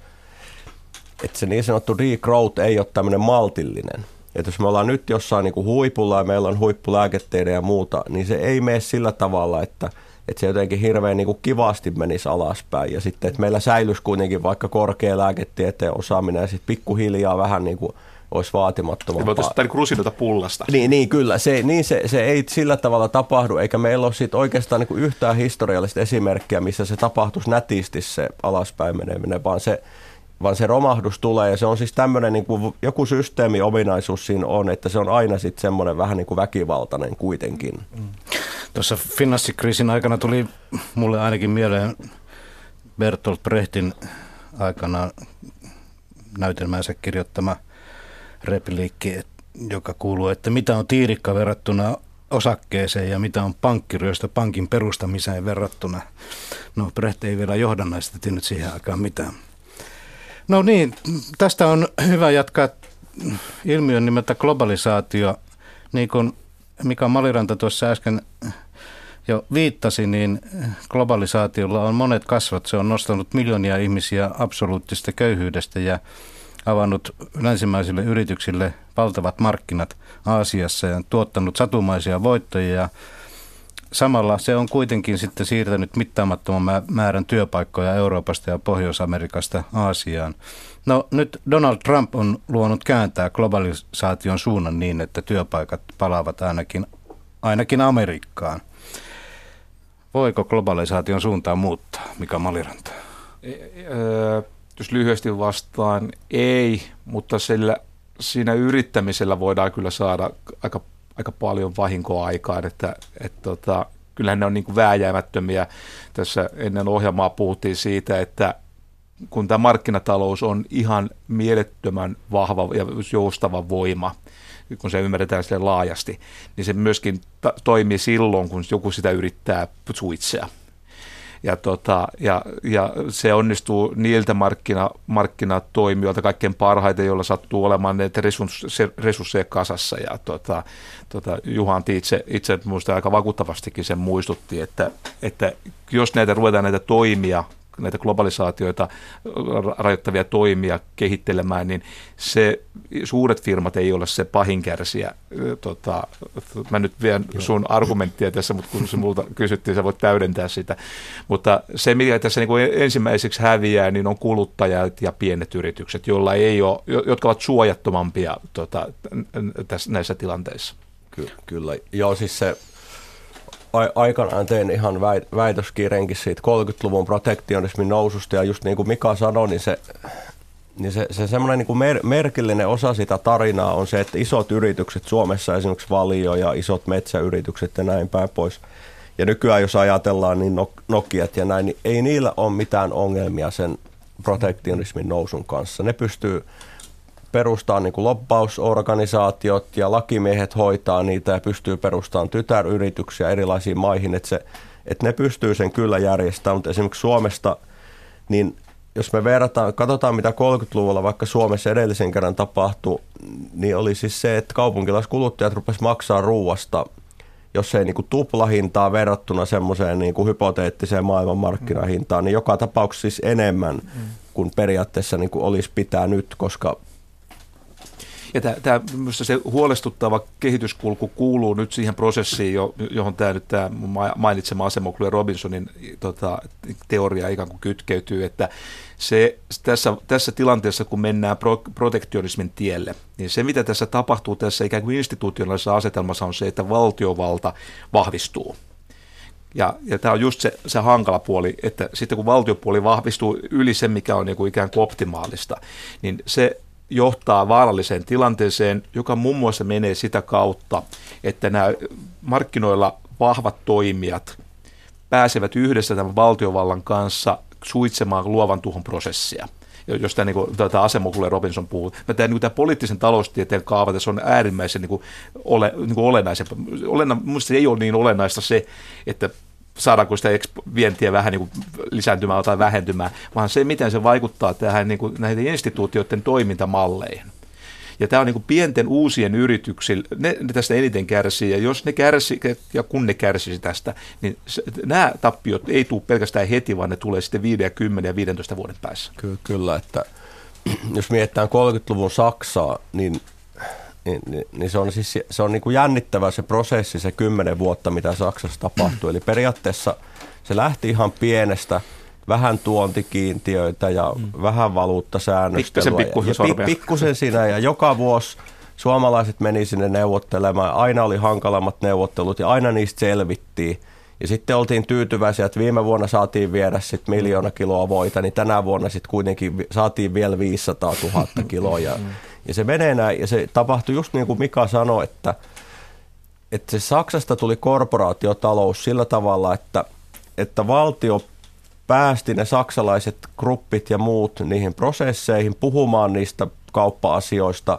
että se niin sanottu degrowth ei ole tämmöinen maltillinen – että jos me ollaan nyt jossain niin kuin huipulla ja meillä on huippulääketteiden ja muuta, niin se ei mene sillä tavalla, että, että se jotenkin hirveän niin kuin kivasti menisi alaspäin. Ja sitten, että meillä säilyisi kuitenkin vaikka korkea lääketieteen osaaminen ja sitten pikkuhiljaa vähän niin kuin olisi vaatimattomampaa. Voitaisiin niin rusinoita pullasta. Niin, niin kyllä. Se, niin se, se ei sillä tavalla tapahdu, eikä meillä ole oikeastaan niin kuin yhtään historiallista esimerkkiä, missä se tapahtuisi nätisti se alaspäin meneminen, vaan se, vaan se romahdus tulee ja se on siis tämmöinen, niin kuin, joku systeemiominaisuus siinä on, että se on aina sitten semmoinen vähän niin kuin väkivaltainen kuitenkin. Mm. Tuossa finanssikriisin aikana tuli mulle ainakin mieleen Bertolt Brechtin aikana näytelmäänsä kirjoittama repliikki, joka kuuluu, että mitä on tiirikka verrattuna osakkeeseen ja mitä on pankkiryöstö pankin perustamiseen verrattuna. No Brecht ei vielä johdannaista tiennyt siihen aikaan mitään. No niin, tästä on hyvä jatkaa ilmiön nimeltä globalisaatio. Niin kuin Mika Maliranta tuossa äsken jo viittasi, niin globalisaatiolla on monet kasvat. Se on nostanut miljoonia ihmisiä absoluuttisesta köyhyydestä ja avannut länsimaisille yrityksille valtavat markkinat Aasiassa ja tuottanut satumaisia voittoja ja samalla se on kuitenkin sitten siirtänyt mittaamattoman määrän työpaikkoja Euroopasta ja Pohjois-Amerikasta Aasiaan. No nyt Donald Trump on luonut kääntää globalisaation suunnan niin, että työpaikat palaavat ainakin, ainakin Amerikkaan. Voiko globalisaation suuntaa muuttaa, Mika Maliranta? E, e, jos lyhyesti vastaan, ei, mutta sillä, siinä yrittämisellä voidaan kyllä saada aika, aika paljon vahinkoa aikaan, että, että tota, kyllähän ne on niin kuin vääjäämättömiä. Tässä ennen ohjelmaa puhuttiin siitä, että kun tämä markkinatalous on ihan mielettömän vahva ja joustava voima, kun se ymmärretään laajasti, niin se myöskin toimii silloin, kun joku sitä yrittää suitsea. Ja, tota, ja, ja se onnistuu niiltä markkina, markkinatoimijoilta kaikkein parhaiten, joilla sattuu olemaan ne resursseja kasassa. Ja tota, tota, Juhan itse, itse minusta aika vakuuttavastikin sen muistutti, että, että jos näitä ruvetaan näitä toimia näitä globalisaatioita rajoittavia toimia kehittelemään, niin se suuret firmat ei ole se pahin kärsiä. Tota, mä nyt vien sun argumenttia tässä, mutta kun se multa kysyttiin, sä voit täydentää sitä. Mutta se, mikä tässä niin kuin ensimmäiseksi häviää, niin on kuluttajat ja pienet yritykset, joilla ei ole, jotka ovat suojattomampia tota, tässä, näissä tilanteissa. Ky- kyllä. Joo, siis se aikanaan tein ihan väitöskirjankin siitä 30-luvun protektionismin noususta ja just niin kuin Mika sanoi, niin se, niin se, se semmoinen niin kuin mer- merkillinen osa sitä tarinaa on se, että isot yritykset Suomessa, esimerkiksi Valio ja isot metsäyritykset ja näin päin pois, ja nykyään jos ajatellaan niin Nokiat ja näin, niin ei niillä ole mitään ongelmia sen protektionismin nousun kanssa. Ne pystyy perustaa niin kuin lobbausorganisaatiot ja lakimiehet hoitaa niitä ja pystyy perustamaan tytäryrityksiä erilaisiin maihin, että, se, että ne pystyy sen kyllä järjestämään, mutta esimerkiksi Suomesta, niin jos me verrataan, katsotaan mitä 30-luvulla vaikka Suomessa edellisen kerran tapahtui, niin oli siis se, että kaupunkilaiskuluttajat rupesivat maksaa ruuasta, jos ei niin kuin tuplahintaa verrattuna semmoiseen niin kuin hypoteettiseen maailmanmarkkinahintaan, niin joka tapauksessa siis enemmän mm. kuin periaatteessa niin kuin olisi pitää nyt, koska ja tämä, tämä se huolestuttava kehityskulku kuuluu nyt siihen prosessiin, johon tämä nyt tämä mainitsema Asemoglu ja Robinsonin tota, teoria ikään kuin kytkeytyy, että se, tässä, tässä tilanteessa, kun mennään pro, protektionismin tielle, niin se, mitä tässä tapahtuu tässä ikään kuin institutionaalisessa asetelmassa on se, että valtiovalta vahvistuu. Ja, ja tämä on just se, se hankala puoli, että sitten kun valtiopuoli vahvistuu yli sen, mikä on niin kuin ikään kuin optimaalista, niin se johtaa vaaralliseen tilanteeseen, joka muun muassa menee sitä kautta, että nämä markkinoilla vahvat toimijat pääsevät yhdessä tämän valtiovallan kanssa suitsemaan luovan tuhon prosessia jos tämä, niin tämä Asemokulle Robinson puhuu. Tämä, niin tämä poliittisen taloustieteen kaava tässä on äärimmäisen niin kuin, ole, niin kuin olennaisen. Olenna, minusta ei ole niin olennaista se, että saadaanko sitä vientiä vähän niin kuin lisääntymään tai vähentymään, vaan se, miten se vaikuttaa tähän niin kuin näiden instituutioiden toimintamalleihin. Ja tämä on niin kuin pienten uusien yrityksillä, ne, ne tästä eniten kärsii, ja jos ne kärsii, ja kun ne kärsisi tästä, niin se, nämä tappiot ei tule pelkästään heti, vaan ne tulee sitten 5, 10 ja 15 vuoden päässä. Ky- kyllä, että jos mietitään 30-luvun Saksaa, niin niin, niin, niin se on, siis, se on niin kuin jännittävä se prosessi, se kymmenen vuotta, mitä Saksassa tapahtui. Eli periaatteessa se lähti ihan pienestä, vähän tuontikiintiöitä ja mm. vähän valuuttasäännöstelyä. Pikkusen, ja, ja pikkusen siinä ja joka vuosi suomalaiset meni sinne neuvottelemaan. Aina oli hankalammat neuvottelut ja aina niistä selvittiin. Ja sitten oltiin tyytyväisiä, että viime vuonna saatiin viedä sit miljoona kiloa voita, niin tänä vuonna sitten kuitenkin saatiin vielä 500 000 kiloa. Ja, mm. Ja se menee näin, ja se tapahtui just niin kuin Mika sanoi, että, että se Saksasta tuli korporaatiotalous sillä tavalla, että, että valtio päästi ne saksalaiset gruppit ja muut niihin prosesseihin puhumaan niistä kauppa-asioista.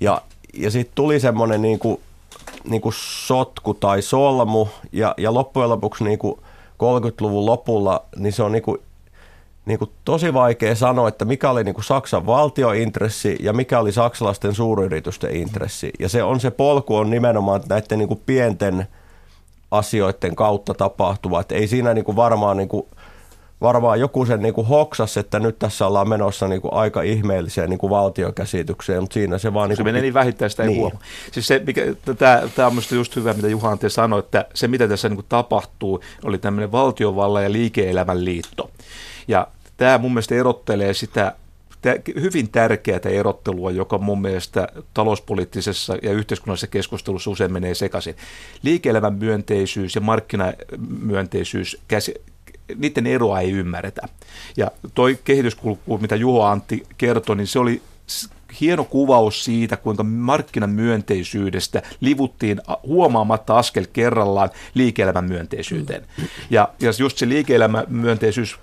Ja, ja sitten tuli semmoinen niin kuin, niin kuin sotku tai solmu ja, ja loppujen lopuksi niin kuin 30-luvun lopulla, niin se on niin kuin niin kuin tosi vaikea sanoa, että mikä oli niin kuin Saksan valtiointressi ja mikä oli saksalaisten suuryritysten intressi. Ja se on se polku on nimenomaan näiden niin kuin pienten asioiden kautta tapahtuva. Että ei siinä niin kuin varmaan, niin kuin, varmaan joku sen niin kuin hoksas, että nyt tässä ollaan menossa niin kuin aika ihmeelliseen niin kuin valtiokäsitykseen, mutta siinä se vaan... Niin se menee niin vähittäin, sitä ei niin. huomaa. Siis se, mikä, tämä, tämä on minusta just hyvä, mitä Juha Antti sanoi, että se mitä tässä niin kuin tapahtuu, oli tämmöinen valtiovallan ja liike-elämän liitto. Ja tämä mun mielestä erottelee sitä hyvin tärkeää erottelua, joka mun mielestä talouspoliittisessa ja yhteiskunnallisessa keskustelussa usein menee sekaisin. Liike-elämän myönteisyys ja markkinamyönteisyys, niiden eroa ei ymmärretä. Ja toi kehityskulku, mitä Juho Antti kertoi, niin se oli hieno kuvaus siitä, kuinka markkinamyönteisyydestä livuttiin huomaamatta askel kerrallaan liike-elämän myönteisyyteen. Ja, ja just se liike-elämän myönteisyys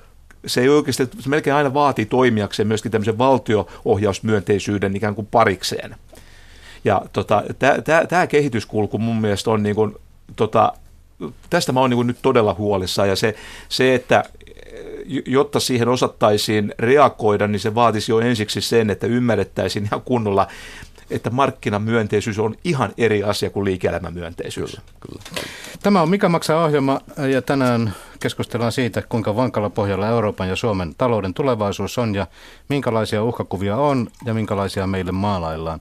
se ei oikeasti, se melkein aina vaatii toimijakseen myöskin tämmöisen valtio-ohjausmyönteisyyden ikään kuin parikseen. Ja tota, tämä kehityskulku mun mielestä on niin kuin, tota, tästä mä oon niin nyt todella huolissaan ja se, se, että jotta siihen osattaisiin reagoida, niin se vaatisi jo ensiksi sen, että ymmärrettäisiin ihan kunnolla, että markkinamyönteisyys on ihan eri asia kuin liike-elämämyönteisyys. Kyllä, kyllä. Tämä on Mikä maksaa ohjelma ja tänään keskustellaan siitä, kuinka vankalla pohjalla Euroopan ja Suomen talouden tulevaisuus on ja minkälaisia uhkakuvia on ja minkälaisia meille maalaillaan.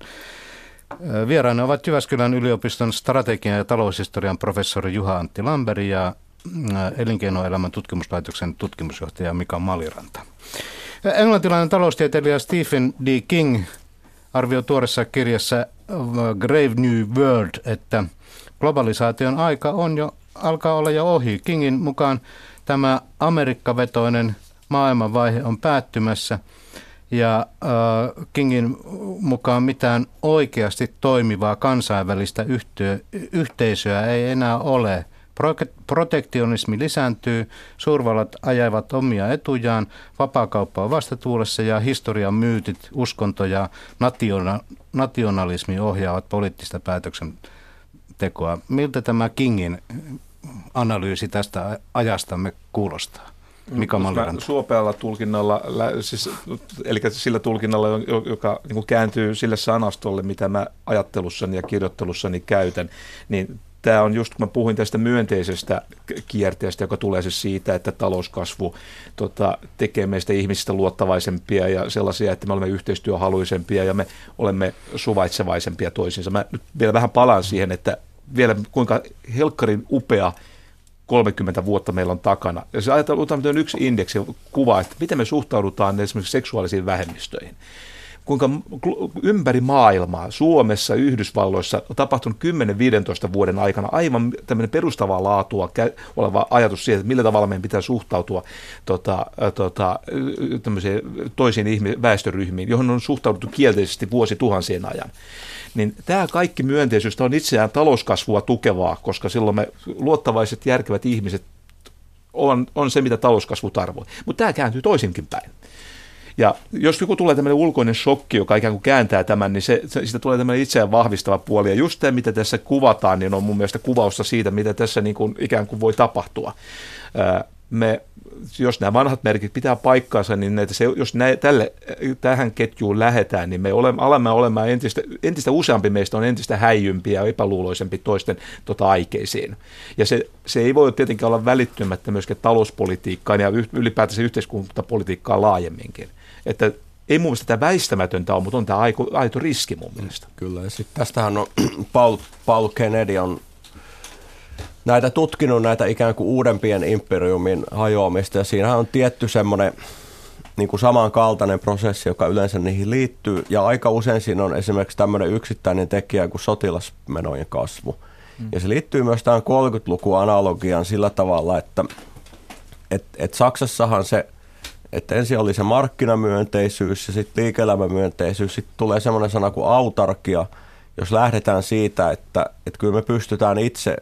Vieraina ovat Jyväskylän yliopiston strategian ja taloushistorian professori Juha Antti Lamberi ja elinkeinoelämän tutkimuslaitoksen tutkimusjohtaja Mika Maliranta. Englantilainen taloustieteilijä Stephen D. King arvioi tuoreessa kirjassa Grave New World, että globalisaation aika on jo alkaa olla jo ohi. Kingin mukaan tämä Amerikkavetoinen maailmanvaihe on päättymässä ja äh, Kingin mukaan mitään oikeasti toimivaa kansainvälistä yhtiö, yhteisöä ei enää ole. Protektionismi lisääntyy, suurvallat ajavat omia etujaan, vapaakauppa on vastatuulessa ja historian myytit, uskonto ja nationa, nationalismi ohjaavat poliittista päätöksentekoa. Miltä tämä Kingin analyysi tästä ajastamme kuulostaa? Mika Malliranta. Suopealla tulkinnalla, siis, eli sillä tulkinnalla, joka niin kääntyy sille sanastolle, mitä mä ajattelussani ja kirjoittelussani käytän, niin tämä on just, kun mä puhuin tästä myönteisestä kierteestä, joka tulee siis siitä, että talouskasvu tota, tekee meistä ihmisistä luottavaisempia ja sellaisia, että me olemme yhteistyöhaluisempia ja me olemme suvaitsevaisempia toisiinsa. Mä nyt vielä vähän palaan siihen, että vielä kuinka helkkarin upea 30 vuotta meillä on takana. Ja se ajatellaan, yksi indeksi kuva, että miten me suhtaudutaan esimerkiksi seksuaalisiin vähemmistöihin kuinka ympäri maailmaa, Suomessa, Yhdysvalloissa on tapahtunut 10-15 vuoden aikana aivan tämmöinen perustavaa laatua oleva ajatus siitä, että millä tavalla meidän pitää suhtautua tota, tota, toisiin ihmi- väestöryhmiin, johon on suhtauduttu kielteisesti vuosituhansien ajan niin tämä kaikki myönteisyys on itseään talouskasvua tukevaa, koska silloin me luottavaiset, järkevät ihmiset on, on se, mitä talouskasvu tarvoi. Mutta tämä kääntyy toisinkin päin. Ja jos joku tulee tämmöinen ulkoinen shokki, joka ikään kuin kääntää tämän, niin se, se, siitä tulee tämmöinen itseään vahvistava puoli. Ja just tämä, mitä tässä kuvataan, niin on mun mielestä kuvausta siitä, mitä tässä niin kuin ikään kuin voi tapahtua. Me jos nämä vanhat merkit pitää paikkaansa, niin näitä, se, jos nä, tälle, tähän ketjuun lähetään, niin me olemme, alamme olemaan entistä, entistä useampi meistä on entistä häijympi ja epäluuloisempi toisten tota, aikeisiin. Ja se, se ei voi tietenkin olla välittymättä myöskään talouspolitiikkaan ja ylipäätänsä yhteiskuntapolitiikkaan laajemminkin. Että ei mun mielestä tämä väistämätöntä ole, mutta on tämä aito, aito riski mun mielestä. Kyllä, ja sitten tästähän on Paul, Paul Kennedy on näitä tutkinut näitä ikään kuin uudempien imperiumin hajoamista ja siinähän on tietty semmoinen niin kuin samankaltainen prosessi, joka yleensä niihin liittyy. Ja aika usein siinä on esimerkiksi tämmöinen yksittäinen tekijä kuin sotilasmenojen kasvu. Mm. Ja se liittyy myös tähän 30-lukun analogiaan sillä tavalla, että et, et Saksassahan se, että ensin oli se markkinamyönteisyys ja sitten liike-elämämyönteisyys, sitten tulee semmoinen sana kuin autarkia, jos lähdetään siitä, että, että kyllä me pystytään itse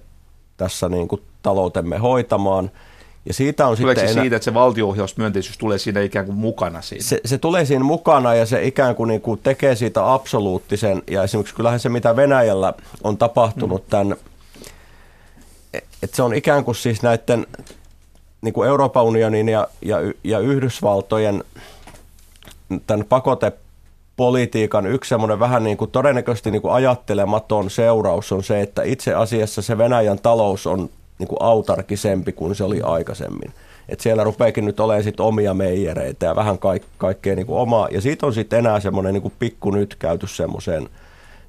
tässä niin kuin taloutemme hoitamaan. Ja siitä on Tuleeko sitten se enää, siitä, että se valtioohjausmyönteisyys tulee siinä ikään kuin mukana siinä? se, se tulee siinä mukana ja se ikään kuin, niin kuin tekee siitä absoluuttisen. Ja esimerkiksi kyllähän se, mitä Venäjällä on tapahtunut mm. tämän, että se on ikään kuin siis näiden niin kuin Euroopan unionin ja, ja, ja Yhdysvaltojen tämän pakotepolitiikan yksi semmoinen vähän niin kuin todennäköisesti niin kuin ajattelematon seuraus on se, että itse asiassa se Venäjän talous on niin kuin autarkisempi kuin se oli aikaisemmin. Et siellä rupeekin nyt olemaan sit omia meijereitä ja vähän kaik, kaikkea niin kuin omaa. Ja siitä on sitten enää semmoinen niin kuin pikku nyt käyty semmoiseen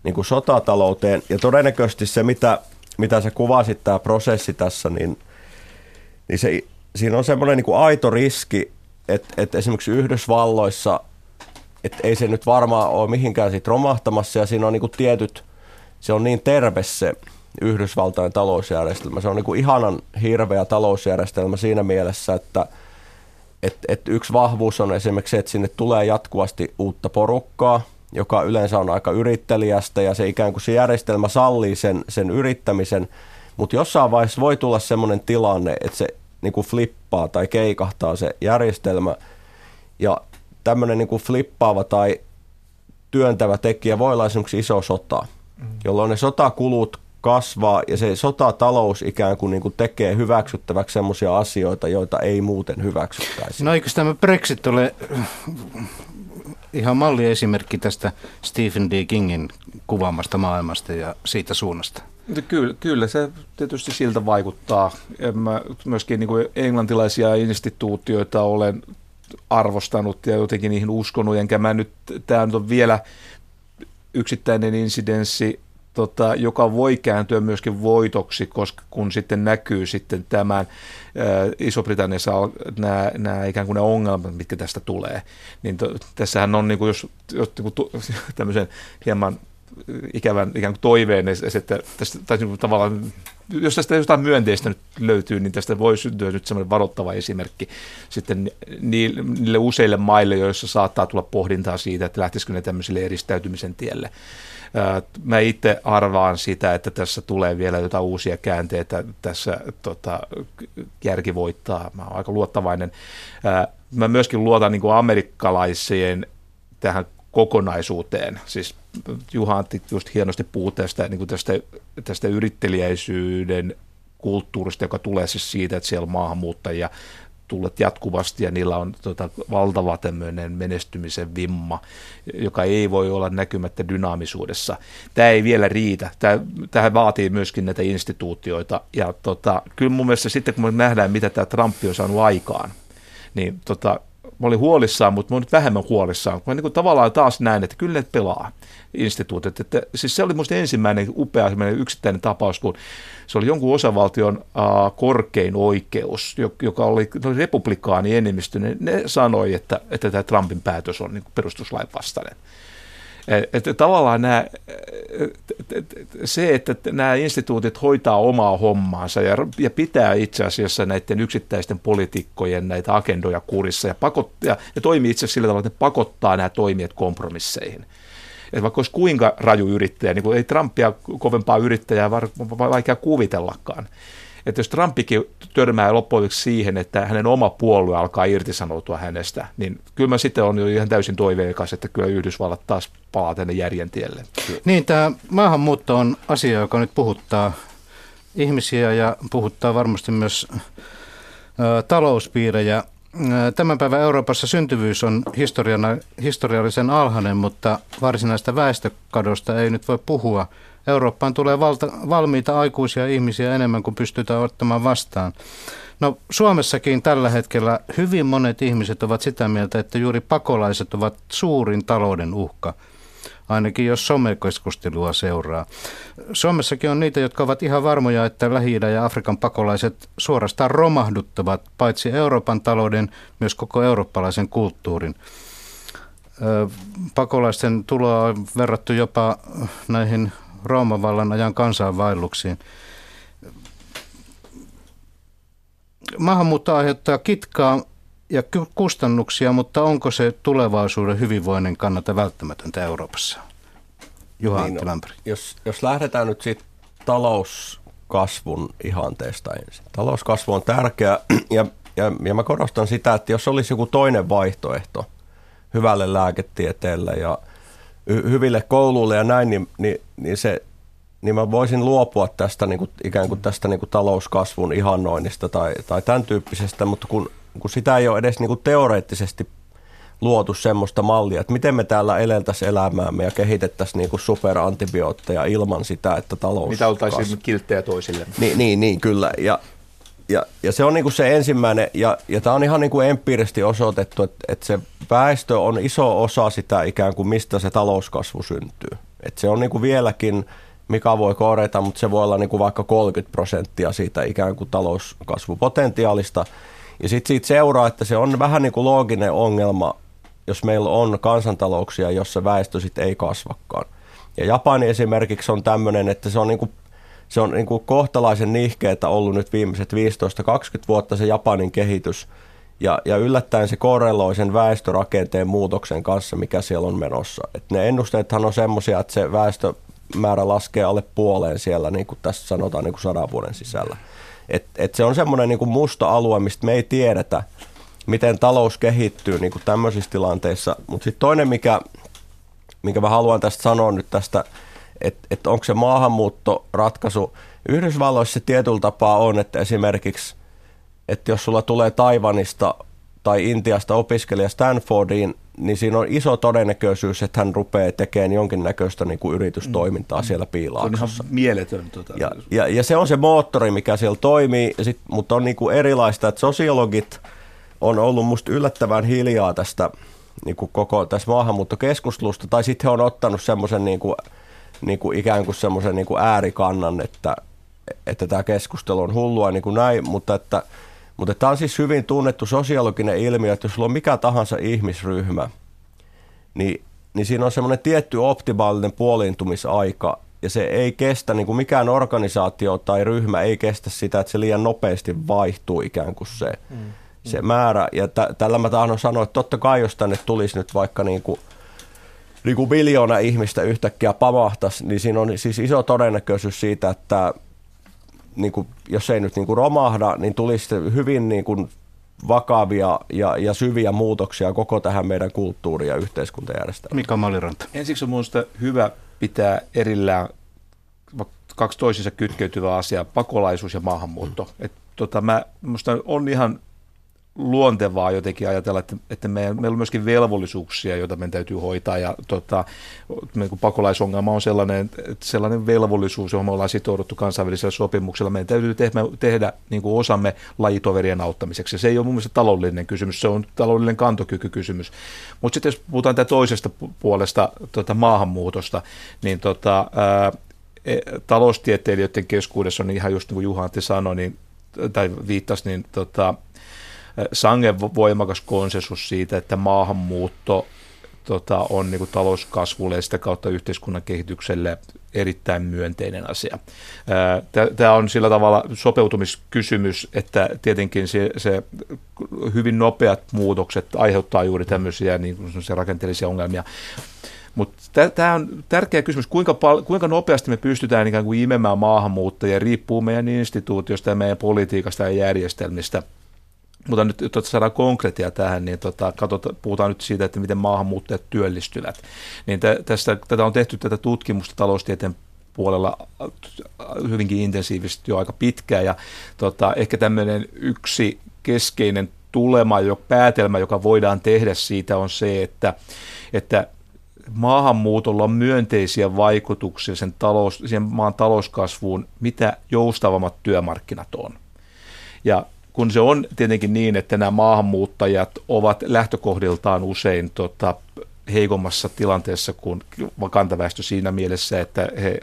niin kuin sotatalouteen. Ja todennäköisesti se, mitä, mitä sä kuvasit, tämä prosessi tässä, niin, niin se, siinä on semmoinen niin kuin aito riski, että, että esimerkiksi Yhdysvalloissa, että ei se nyt varmaan ole mihinkään siitä romahtamassa ja siinä on niin kuin tietyt, se on niin terve se Yhdysvaltain talousjärjestelmä. Se on niin kuin ihanan hirveä talousjärjestelmä siinä mielessä, että et, et yksi vahvuus on esimerkiksi se, että sinne tulee jatkuvasti uutta porukkaa, joka yleensä on aika yrittelijästä ja se ikään kuin se järjestelmä sallii sen, sen yrittämisen, mutta jossain vaiheessa voi tulla sellainen tilanne, että se niin kuin flippaa tai keikahtaa se järjestelmä ja tämmöinen niin kuin flippaava tai työntävä tekijä voi olla esimerkiksi iso sota, jolloin ne sotakulut kasvaa ja se sotatalous ikään kuin, niin kuin tekee hyväksyttäväksi sellaisia asioita, joita ei muuten hyväksyttäisi. No eikö tämä Brexit ole ihan malliesimerkki tästä Stephen D. Kingin kuvaamasta maailmasta ja siitä suunnasta? Kyllä, kyllä se tietysti siltä vaikuttaa. En mä myöskin niin kuin englantilaisia instituutioita olen arvostanut ja jotenkin niihin uskonut, enkä mä nyt, tämä on vielä yksittäinen insidenssi, tota, joka voi kääntyä myöskin voitoksi, koska kun sitten näkyy sitten tämän ää, Iso-Britanniassa nämä, nämä ikään kuin ne ongelmat, mitkä tästä tulee, niin to, tässähän on, niin kuin, jos, jos niin kuin, tämmöisen hieman ikävän ikään kuin toiveen, että tästä, tai niin kuin tavallaan, jos tästä jotain myönteistä nyt löytyy, niin tästä voi syntyä nyt semmoinen varoittava esimerkki sitten niille useille maille, joissa saattaa tulla pohdintaa siitä, että lähtisikö ne tämmöiselle eristäytymisen tielle. Mä itse arvaan sitä, että tässä tulee vielä jotain uusia käänteitä. Tässä tota, järki voittaa. Mä oon aika luottavainen. Mä myöskin luotan niin kuin tähän kokonaisuuteen. Siis Juha Antti just hienosti puhuu tästä, niin kuin tästä, tästä yrittelijäisyyden kulttuurista, joka tulee siis siitä, että siellä on maahanmuuttajia tullut jatkuvasti ja niillä on tota, valtava tämmöinen menestymisen vimma, joka ei voi olla näkymättä dynaamisuudessa. Tämä ei vielä riitä. Tämä, tähän vaatii myöskin näitä instituutioita ja tota, kyllä mun mielestä sitten kun me nähdään, mitä tämä Trump on saanut aikaan, niin tota, mä olin huolissaan, mutta mä olin nyt vähemmän huolissaan. Mä niin kuin tavallaan taas näin, että kyllä ne pelaa instituutit. Että, siis se oli minusta ensimmäinen upea yksittäinen tapaus, kun se oli jonkun osavaltion uh, korkein oikeus, joka oli, oli republikaani enemmistö, ne sanoi, että, että tämä Trumpin päätös on niin perustuslain vastainen. Että tavallaan nämä, se, että nämä instituutit hoitaa omaa hommaansa ja, ja pitää itse asiassa näiden yksittäisten poliitikkojen näitä agendoja kurissa ja, pakot, ja, ja toimii itse asiassa sillä tavalla, että ne pakottaa nämä toimijat kompromisseihin. Että vaikka olisi kuinka raju yrittäjä, niin kuin ei Trumpia kovempaa yrittäjää vaikea kuvitellakaan. Että jos Trumpikin törmää loppujen siihen, että hänen oma puolue alkaa irtisanoutua hänestä, niin kyllä mä sitten on jo ihan täysin toiveikas, että kyllä Yhdysvallat taas palaa tänne järjen tielle. Niin, tämä maahanmuutto on asia, joka nyt puhuttaa ihmisiä ja puhuttaa varmasti myös talouspiirejä. Tämän päivän Euroopassa syntyvyys on historiallisen alhainen, mutta varsinaista väestökadosta ei nyt voi puhua. Eurooppaan tulee valta, valmiita aikuisia ihmisiä enemmän kuin pystytään ottamaan vastaan. No Suomessakin tällä hetkellä hyvin monet ihmiset ovat sitä mieltä, että juuri pakolaiset ovat suurin talouden uhka ainakin jos somekeskustelua seuraa. Suomessakin on niitä, jotka ovat ihan varmoja, että lähi ja Afrikan pakolaiset suorastaan romahduttavat paitsi Euroopan talouden, myös koko eurooppalaisen kulttuurin. Pakolaisten tuloa on verrattu jopa näihin Rooman vallan ajan kansainvaelluksiin. Maahanmuutto aiheuttaa kitkaa ja kustannuksia, mutta onko se tulevaisuuden hyvinvoinnin kannalta välttämätöntä Euroopassa? Juha niin, no, jos, jos lähdetään nyt siitä talous talouskasvun ihanteesta ensin. Talouskasvu on tärkeä ja, ja, ja mä korostan sitä, että jos olisi joku toinen vaihtoehto hyvälle lääketieteelle ja hyville kouluille ja näin, niin, niin, niin se niin mä voisin luopua tästä niin kuin, ikään kuin tästä niin kuin talouskasvun ihannoinnista tai, tai tämän tyyppisestä, mutta kun, kun sitä ei ole edes niin kuin teoreettisesti luotu semmoista mallia, että miten me täällä eleltäisiin elämäämme ja kehitettäisiin niin kuin superantibiootteja ilman sitä, että talous Mitä oltaisiin kilttejä toisille. Niin, niin, niin kyllä. Ja, ja, ja se on niin kuin se ensimmäinen, ja, ja tämä on ihan niin kuin empiirisesti osoitettu, että, että se väestö on iso osa sitä ikään kuin mistä se talouskasvu syntyy. Että se on niin kuin vieläkin mikä voi korjata, mutta se voi olla niin kuin vaikka 30 prosenttia siitä ikään kuin talouskasvupotentiaalista. Ja sitten siitä seuraa, että se on vähän niin kuin looginen ongelma, jos meillä on kansantalouksia, jossa väestö sitten ei kasvakaan. Ja Japani esimerkiksi on tämmöinen, että se on niin kuin se on niin kuin kohtalaisen nihkeetä ollut nyt viimeiset 15-20 vuotta se Japanin kehitys. Ja, ja yllättäen se korreloi sen väestörakenteen muutoksen kanssa, mikä siellä on menossa. Et ne ennusteethan on semmoisia, että se väestö määrä laskee alle puoleen siellä, niin kuin tässä sanotaan niin kuin sadan vuoden sisällä. Et, et se on semmoinen niin musta alue, mistä me ei tiedetä, miten talous kehittyy niin kuin tämmöisissä tilanteissa. Mutta sitten toinen, mikä, mikä mä haluan tästä sanoa nyt tästä, että et onko se maahanmuuttoratkaisu. Yhdysvalloissa se tietyllä tapaa on, että esimerkiksi, että jos sulla tulee Taivanista tai Intiasta opiskelija Stanfordiin, niin siinä on iso todennäköisyys, että hän rupeaa tekemään jonkinnäköistä niin kuin yritystoimintaa mm. siellä piilaaksossa. Se on ihan mieletön. Tota, ja, ja, ja se on se moottori, mikä siellä toimii, ja sit, mutta on niin kuin erilaista, että sosiologit on ollut musta yllättävän hiljaa tästä niin kuin koko tässä maahanmuuttokeskustelusta, tai sitten he on ottanut semmoisen niin kuin, niin kuin ikään kuin semmoisen niin kuin äärikannan, että, että tämä keskustelu on hullua niin kuin näin, mutta että – mutta tämä on siis hyvin tunnettu sosiologinen ilmiö, että jos sulla on mikä tahansa ihmisryhmä, niin, niin siinä on semmoinen tietty optimaalinen puoliintumisaika, ja se ei kestä, niin kuin mikään organisaatio tai ryhmä ei kestä sitä, että se liian nopeasti vaihtuu ikään kuin se, mm. se määrä. Ja t- tällä mä tahdon sanoa, että totta kai jos tänne tulisi nyt vaikka niin kuin, niin kuin miljoona ihmistä yhtäkkiä pamahtaisi, niin siinä on siis iso todennäköisyys siitä, että niin kuin, jos ei nyt niin kuin romahda, niin tulisi hyvin niin kuin vakavia ja, ja syviä muutoksia koko tähän meidän kulttuuri- ja yhteiskuntajärjestelmään. Mika Maliranta. Ensiksi on minusta hyvä pitää erillään kaksi toisensa kytkeytyvää asiaa, pakolaisuus ja maahanmuutto. Mm. Et, tota, mä, musta on ihan luontevaa jotenkin ajatella, että, että meillä, meillä on myöskin velvollisuuksia, joita meidän täytyy hoitaa. Ja tota, niin pakolaisongelma on sellainen, sellainen velvollisuus, johon me ollaan sitouduttu kansainvälisellä sopimuksella. Meidän täytyy tehdä, tehdä niin kuin osamme lajitoverien auttamiseksi. Se ei ole mun mielestä taloudellinen kysymys, se on taloudellinen kantokykykysymys. Mutta sitten jos puhutaan tästä toisesta puolesta tota maahanmuutosta, niin tota, ää, e, taloustieteilijöiden keskuudessa on ihan just niin kuin Juha Antti sanoi, niin, tai viittasi, niin tota, sangen voimakas konsensus siitä, että maahanmuutto tota, on niin kuin talouskasvulle ja sitä kautta yhteiskunnan kehitykselle erittäin myönteinen asia. Tämä on sillä tavalla sopeutumiskysymys, että tietenkin se, se hyvin nopeat muutokset aiheuttaa juuri tämmöisiä niin kuin rakenteellisia ongelmia. Mutta tämä on tärkeä kysymys, kuinka, pal- kuinka nopeasti me pystytään ikään kuin imemään maahanmuuttajia, riippuu meidän instituutiosta ja meidän politiikasta ja järjestelmistä – mutta nyt, jotta saadaan konkreettia tähän, niin tota, katsota, puhutaan nyt siitä, että miten maahanmuuttajat työllistyvät. Niin tä, tästä, tätä on tehty tätä tutkimusta taloustieteen puolella hyvinkin intensiivisesti jo aika pitkään. Ja tota, ehkä tämmöinen yksi keskeinen tulema, jo päätelmä, joka voidaan tehdä siitä on se, että, että maahanmuutolla on myönteisiä vaikutuksia sen, talous, sen maan talouskasvuun, mitä joustavammat työmarkkinat on. Ja kun se on tietenkin niin, että nämä maahanmuuttajat ovat lähtökohdiltaan usein tota, heikommassa tilanteessa kuin kantaväestö siinä mielessä, että he,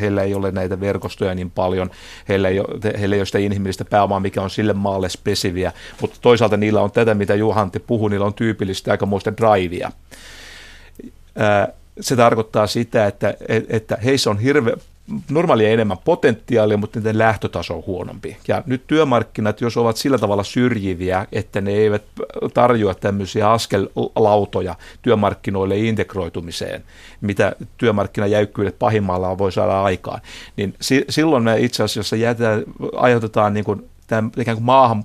heillä ei ole näitä verkostoja niin paljon, heillä ei, ole, heillä ei ole sitä inhimillistä pääomaa, mikä on sille maalle spesiviä, mutta toisaalta niillä on tätä, mitä Juhanti puhui, niillä on tyypillistä aikamoista drivea. Se tarkoittaa sitä, että, että heissä on hirve, normaalia enemmän potentiaalia, mutta niiden lähtötaso on huonompi. Ja nyt työmarkkinat, jos ovat sillä tavalla syrjiviä, että ne eivät tarjoa tämmöisiä askellautoja työmarkkinoille integroitumiseen, mitä työmarkkinajäykkyydet pahimmillaan voi saada aikaan, niin si- silloin me itse asiassa jätetään, aiheutetaan niin kuin tämä maahan,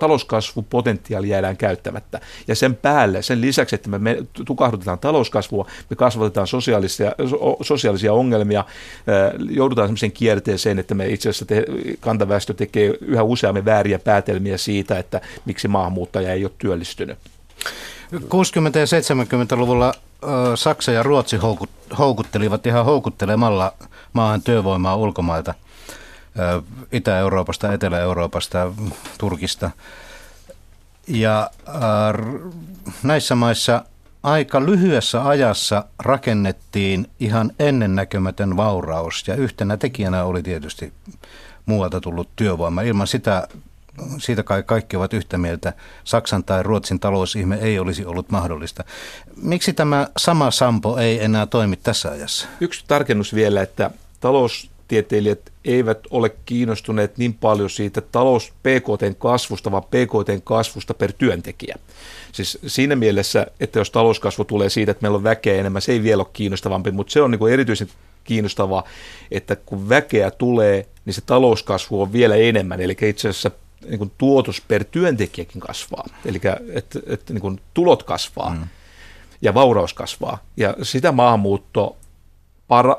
talouskasvupotentiaali jäädään käyttämättä. Ja sen päälle, sen lisäksi, että me tukahdutetaan talouskasvua, me kasvatetaan sosiaalisia, sosiaalisia ongelmia, joudutaan sellaiseen kierteeseen, että me itse asiassa te, kantaväestö tekee yhä useammin vääriä päätelmiä siitä, että miksi maahanmuuttaja ei ole työllistynyt. 60- ja 70-luvulla Saksa ja Ruotsi houkuttelivat ihan houkuttelemalla maahan työvoimaa ulkomailta – Itä-Euroopasta, Etelä-Euroopasta, Turkista. Ja näissä maissa aika lyhyessä ajassa rakennettiin ihan ennennäkemätön vauraus ja yhtenä tekijänä oli tietysti muualta tullut työvoima. Ilman sitä, siitä kai kaikki ovat yhtä mieltä, Saksan tai Ruotsin talousihme ei olisi ollut mahdollista. Miksi tämä sama sampo ei enää toimi tässä ajassa? Yksi tarkennus vielä, että talous taloustieteilijät eivät ole kiinnostuneet niin paljon siitä talous PKT kasvusta, vaan PKT kasvusta per työntekijä. Siis siinä mielessä, että jos talouskasvu tulee siitä, että meillä on väkeä enemmän, se ei vielä ole kiinnostavampi, mutta se on niin erityisen kiinnostavaa, että kun väkeä tulee, niin se talouskasvu on vielä enemmän, eli itse asiassa niin kuin tuotos per työntekijäkin kasvaa, eli että, että niin kuin tulot kasvaa mm. ja vauraus kasvaa, ja sitä maahanmuutto para,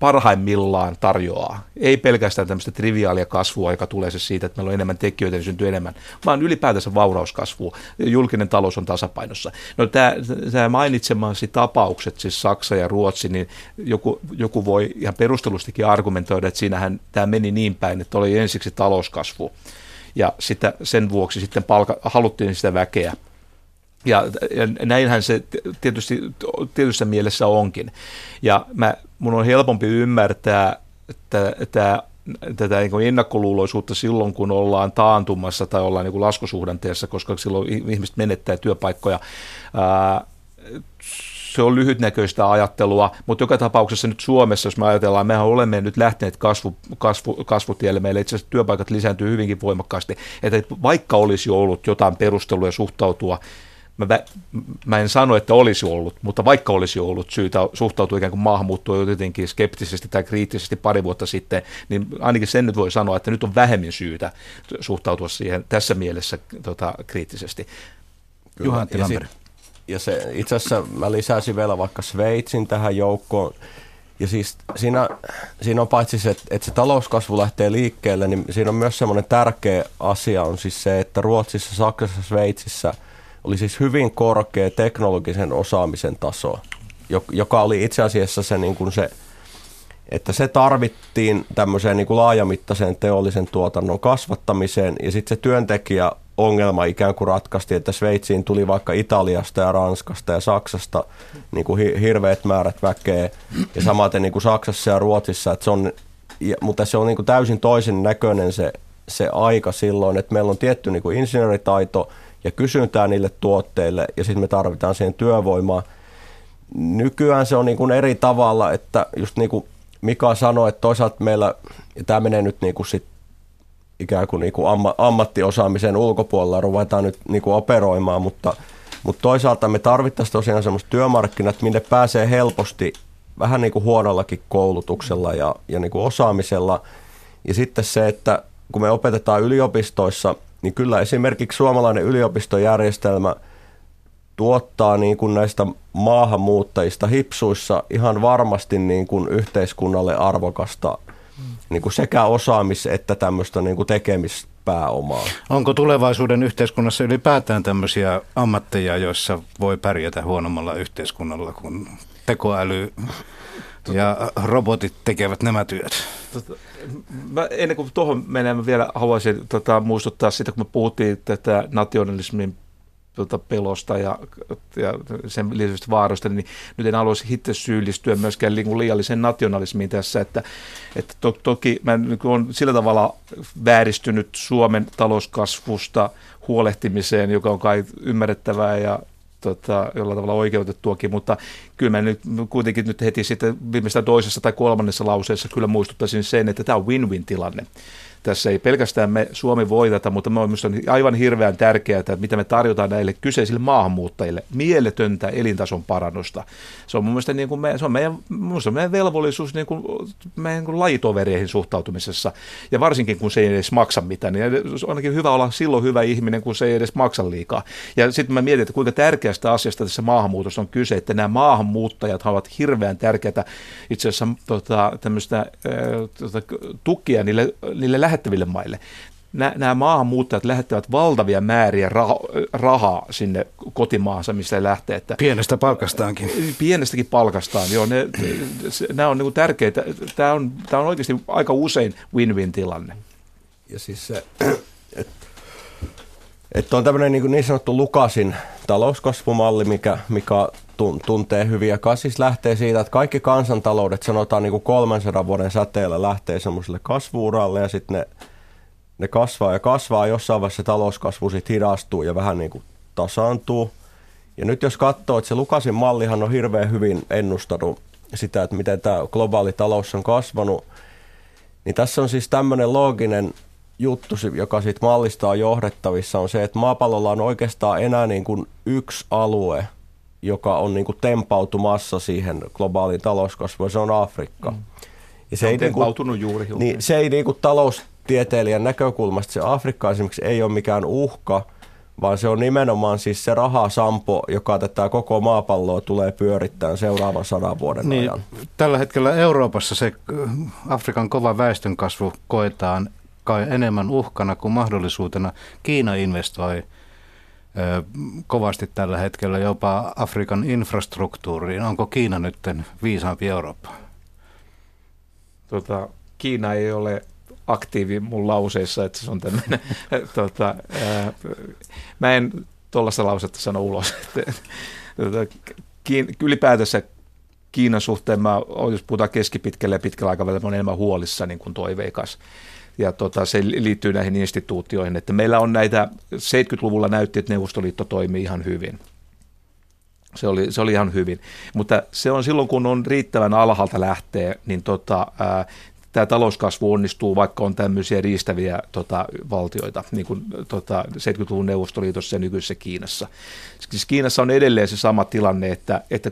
parhaimmillaan tarjoaa. Ei pelkästään tämmöistä triviaalia kasvua, joka tulee se siitä, että meillä on enemmän tekijöitä, niin syntyy enemmän, vaan ylipäätänsä vaurauskasvu. Julkinen talous on tasapainossa. No tämä, mainitsemasi tapaukset, siis Saksa ja Ruotsi, niin joku, joku voi ihan perustelustikin argumentoida, että siinähän tämä meni niin päin, että oli ensiksi talouskasvu ja sitä, sen vuoksi sitten palka, haluttiin sitä väkeä ja, ja näinhän se tietysti tietyssä mielessä onkin. Ja mä, mun on helpompi ymmärtää että, tätä niin ennakkoluuloisuutta silloin, kun ollaan taantumassa tai ollaan niin laskusuhdanteessa, koska silloin ihmiset menettää työpaikkoja. Ää, se on lyhytnäköistä ajattelua, mutta joka tapauksessa nyt Suomessa, jos me ajatellaan, mehän olemme nyt lähteneet kasvu, kasvu, kasvutielle, meillä itse asiassa työpaikat lisääntyy hyvinkin voimakkaasti, että vaikka olisi ollut jotain perusteluja suhtautua mä, mä en sano, että olisi ollut, mutta vaikka olisi ollut syytä suhtautua ikään kuin maahanmuuttoon jotenkin skeptisesti tai kriittisesti pari vuotta sitten, niin ainakin sen nyt voi sanoa, että nyt on vähemmän syytä suhtautua siihen tässä mielessä tota, kriittisesti. Juha ja, sit, ja se, itse asiassa mä lisäisin vielä vaikka Sveitsin tähän joukkoon. Ja siis siinä, siinä on paitsi se, että, että se talouskasvu lähtee liikkeelle, niin siinä on myös semmoinen tärkeä asia on siis se, että Ruotsissa, Saksassa, Sveitsissä – oli siis hyvin korkea teknologisen osaamisen taso, joka oli itse asiassa se, niin kuin se että se tarvittiin tämmöiseen niin kuin laajamittaiseen teollisen tuotannon kasvattamiseen ja sitten se työntekijä ongelma ikään kuin ratkaisti, että Sveitsiin tuli vaikka Italiasta ja Ranskasta ja Saksasta niin kuin hirveät määrät väkeä ja samaten niin kuin Saksassa ja Ruotsissa, että se on, mutta se on niin kuin täysin toisen näköinen se, se aika silloin, että meillä on tietty niin kuin insinööritaito – ja kysyntää niille tuotteille ja sitten me tarvitaan siihen työvoimaa. Nykyään se on niin kuin eri tavalla, että just niin kuin Mika sanoi, että toisaalta meillä, ja tämä menee nyt niin kuin sit ikään kuin, niin kuin amma, ammattiosaamisen ulkopuolella, ruvetaan nyt niin kuin operoimaan, mutta, mutta toisaalta me tarvittaisiin tosiaan semmoista työmarkkinat, minne pääsee helposti vähän niin kuin huonollakin koulutuksella ja, ja niin kuin osaamisella. Ja sitten se, että kun me opetetaan yliopistoissa – niin kyllä esimerkiksi suomalainen yliopistojärjestelmä tuottaa niin kuin näistä maahanmuuttajista hipsuissa ihan varmasti niin kuin yhteiskunnalle arvokasta niin kuin sekä osaamis- että tämmöistä niin kuin tekemispääomaa. Onko tulevaisuuden yhteiskunnassa ylipäätään tämmöisiä ammatteja, joissa voi pärjätä huonommalla yhteiskunnalla, kun tekoäly ja robotit tekevät nämä työt? Tota, mä, ennen kuin tuohon menemme vielä haluaisin tota, muistuttaa sitä, kun me puhuttiin tätä nationalismin tuota, pelosta ja, ja sen lisäksi vaaroista, niin nyt en haluaisi itse syyllistyä myöskään niin liialliseen nationalismiin tässä, että, että to, toki mä niin olen sillä tavalla vääristynyt Suomen talouskasvusta huolehtimiseen, joka on kai ymmärrettävää ja tota, jollain tavalla oikeutettuakin, mutta kyllä mä nyt kuitenkin nyt heti sitten viimeistään toisessa tai kolmannessa lauseessa kyllä muistuttaisin sen, että tämä on win-win tilanne tässä ei pelkästään me Suomi voi tätä, mutta me on aivan hirveän tärkeää, että mitä me tarjotaan näille kyseisille maahanmuuttajille. Mieletöntä elintason parannusta. Se on mun mielestä niin kuin me, se on meidän, on meidän velvollisuus niin kuin, meidän niin kuin lajitovereihin suhtautumisessa. Ja varsinkin kun se ei edes maksa mitään, niin on ainakin hyvä olla silloin hyvä ihminen, kun se ei edes maksa liikaa. Ja sitten mä mietin, että kuinka tärkeästä asiasta tässä maahanmuutossa on kyse, että nämä maahanmuuttajat ovat hirveän tärkeitä itse asiassa tota, tämmöistä tota, tukia niille, niille lähettäville maille. Nämä maahanmuuttajat lähettävät valtavia määriä rahaa sinne kotimaahansa, mistä lähtee. Että Pienestä palkastaankin. Pienestäkin palkastaan, joo. Ne, nämä on niin tärkeitä. Tämä on, tämä on oikeasti aika usein win-win tilanne. Ja siis se, että et on tämmöinen niin, niin sanottu Lukasin talouskasvumalli, mikä, mikä tuntee hyvin. Ja siis lähtee siitä, että kaikki kansantaloudet sanotaan niin kuin 300 vuoden säteellä lähtee semmoiselle kasvuuralle ja sitten ne, ne kasvaa ja kasvaa. Jossain vaiheessa talouskasvu sitten hidastuu ja vähän niin kuin tasaantuu. Ja nyt jos katsoo, että se Lukasin mallihan on hirveän hyvin ennustanut sitä, että miten tämä globaali talous on kasvanut, niin tässä on siis tämmöinen looginen juttu, joka siitä mallista on johdettavissa, on se, että maapallolla on oikeastaan enää niin kuin yksi alue, joka on niin kuin tempautumassa siihen globaaliin talouskasvuun, se on Afrikka. Mm. Ja se, on ei tempautunut niin kuin, juuri. Niin, se ei niin kuin taloustieteilijän näkökulmasta, se Afrikka esimerkiksi ei ole mikään uhka, vaan se on nimenomaan siis se rahasampo, joka tätä koko maapalloa tulee pyörittämään seuraavan sadan vuoden niin, ajan. Tällä hetkellä Euroopassa se Afrikan kova väestönkasvu koetaan kai enemmän uhkana kuin mahdollisuutena. Kiina investoi kovasti tällä hetkellä jopa Afrikan infrastruktuuriin. Onko Kiina nyt viisaampi Eurooppa? Tota, Kiina ei ole aktiivi mun lauseissa, että se on tämmöinen, tota, mä en tuollaista lausetta sano ulos. tota, Kiin, ylipäätänsä Kiinan suhteen, mä, jos puhutaan keskipitkällä ja pitkällä aikavälillä, mä olen enemmän huolissa niin kuin toiveikas ja tota, se liittyy näihin instituutioihin, että meillä on näitä, 70-luvulla näytti, että Neuvostoliitto toimii ihan hyvin. Se oli, se oli ihan hyvin. Mutta se on silloin, kun on riittävän alhaalta lähtee, niin tota, ää, tämä talouskasvu onnistuu, vaikka on tämmöisiä riistäviä tota, valtioita, niin kuin tota, 70-luvun Neuvostoliitossa ja nykyisessä Kiinassa. Siis Kiinassa on edelleen se sama tilanne, että, että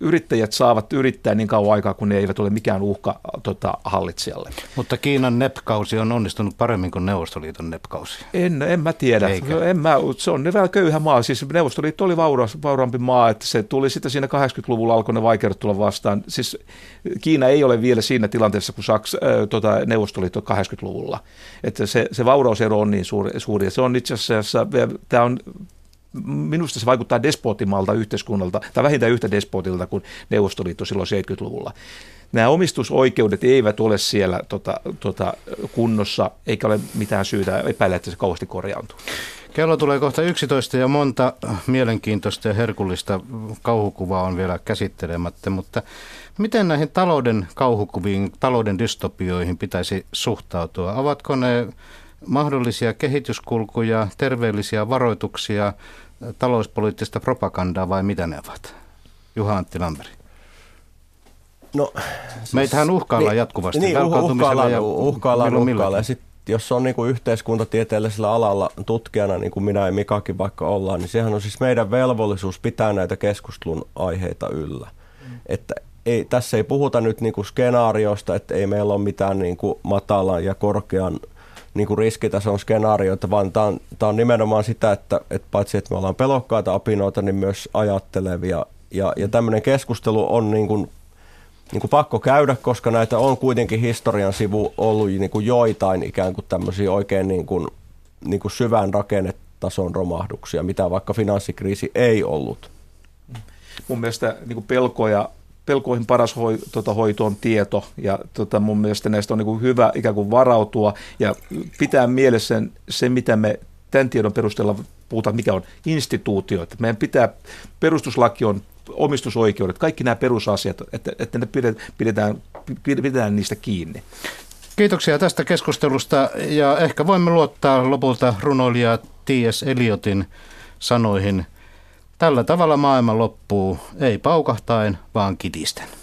yrittäjät saavat yrittää niin kauan aikaa, kun ne eivät ole mikään uhka tota, hallitsijalle. Mutta Kiinan nepkausi on onnistunut paremmin kuin Neuvostoliiton nepkausi. En, en mä tiedä. En mä, se on vielä köyhä maa. Siis Neuvostoliitto oli vaura, vauraampi maa, että se tuli sitten siinä 80-luvulla alkoi ne vaikeudet tulla vastaan. Siis Kiina ei ole vielä siinä tilanteessa kuin Saks, äh, tota, Neuvostoliitto 80-luvulla. Että se, se vaurausero on niin suuri, suuri. Se on itse asiassa, tämä on minusta se vaikuttaa despootimalta yhteiskunnalta, tai vähintään yhtä despootilta kuin Neuvostoliitto silloin 70-luvulla. Nämä omistusoikeudet eivät ole siellä tota, tota, kunnossa, eikä ole mitään syytä epäillä, että se kauheasti korjaantuu. Kello tulee kohta 11 ja monta mielenkiintoista ja herkullista kauhukuvaa on vielä käsittelemättä, mutta miten näihin talouden kauhukuviin, talouden dystopioihin pitäisi suhtautua? Ovatko ne mahdollisia kehityskulkuja, terveellisiä varoituksia, talouspoliittista propagandaa vai mitä ne ovat? Juha Antti Lamperi. No, siis, Meitähän uhkaillaan niin, jatkuvasti niin, uhkaillaan, ja uhkaillaan, uhkaillaan. Ja sit, jos on niin kuin yhteiskuntatieteellisellä alalla tutkijana, niin kuin minä ja Mikakin vaikka ollaan, niin sehän on siis meidän velvollisuus pitää näitä keskustelun aiheita yllä. Mm. Että ei, tässä ei puhuta nyt niin kuin skenaariosta, että ei meillä ole mitään niin kuin matalan ja korkean niin kuin riskitason skenaarioita, vaan tämä on, tämä on nimenomaan sitä, että, että paitsi että me ollaan pelokkaita apinoita, niin myös ajattelevia. Ja, ja tämmöinen keskustelu on niin kuin, niin kuin pakko käydä, koska näitä on kuitenkin historian sivu ollut niin kuin joitain ikään kuin tämmöisiä oikein niin kuin, niin kuin syvän rakennetason romahduksia, mitä vaikka finanssikriisi ei ollut. Mun mielestä niin kuin pelkoja pelkoihin paras hoi, tota, hoito on tieto ja tota, mun mielestä näistä on niin kuin hyvä ikään kuin varautua ja pitää mielessä se, mitä me tämän tiedon perusteella puhutaan, mikä on instituutio. Että meidän pitää, perustuslaki on omistusoikeudet, kaikki nämä perusasiat, että, että ne pidetään, pidetään, pidetään niistä kiinni. Kiitoksia tästä keskustelusta ja ehkä voimme luottaa lopulta runoilija T.S. Eliotin sanoihin – Tällä tavalla maailma loppuu, ei paukahtain, vaan kitisten.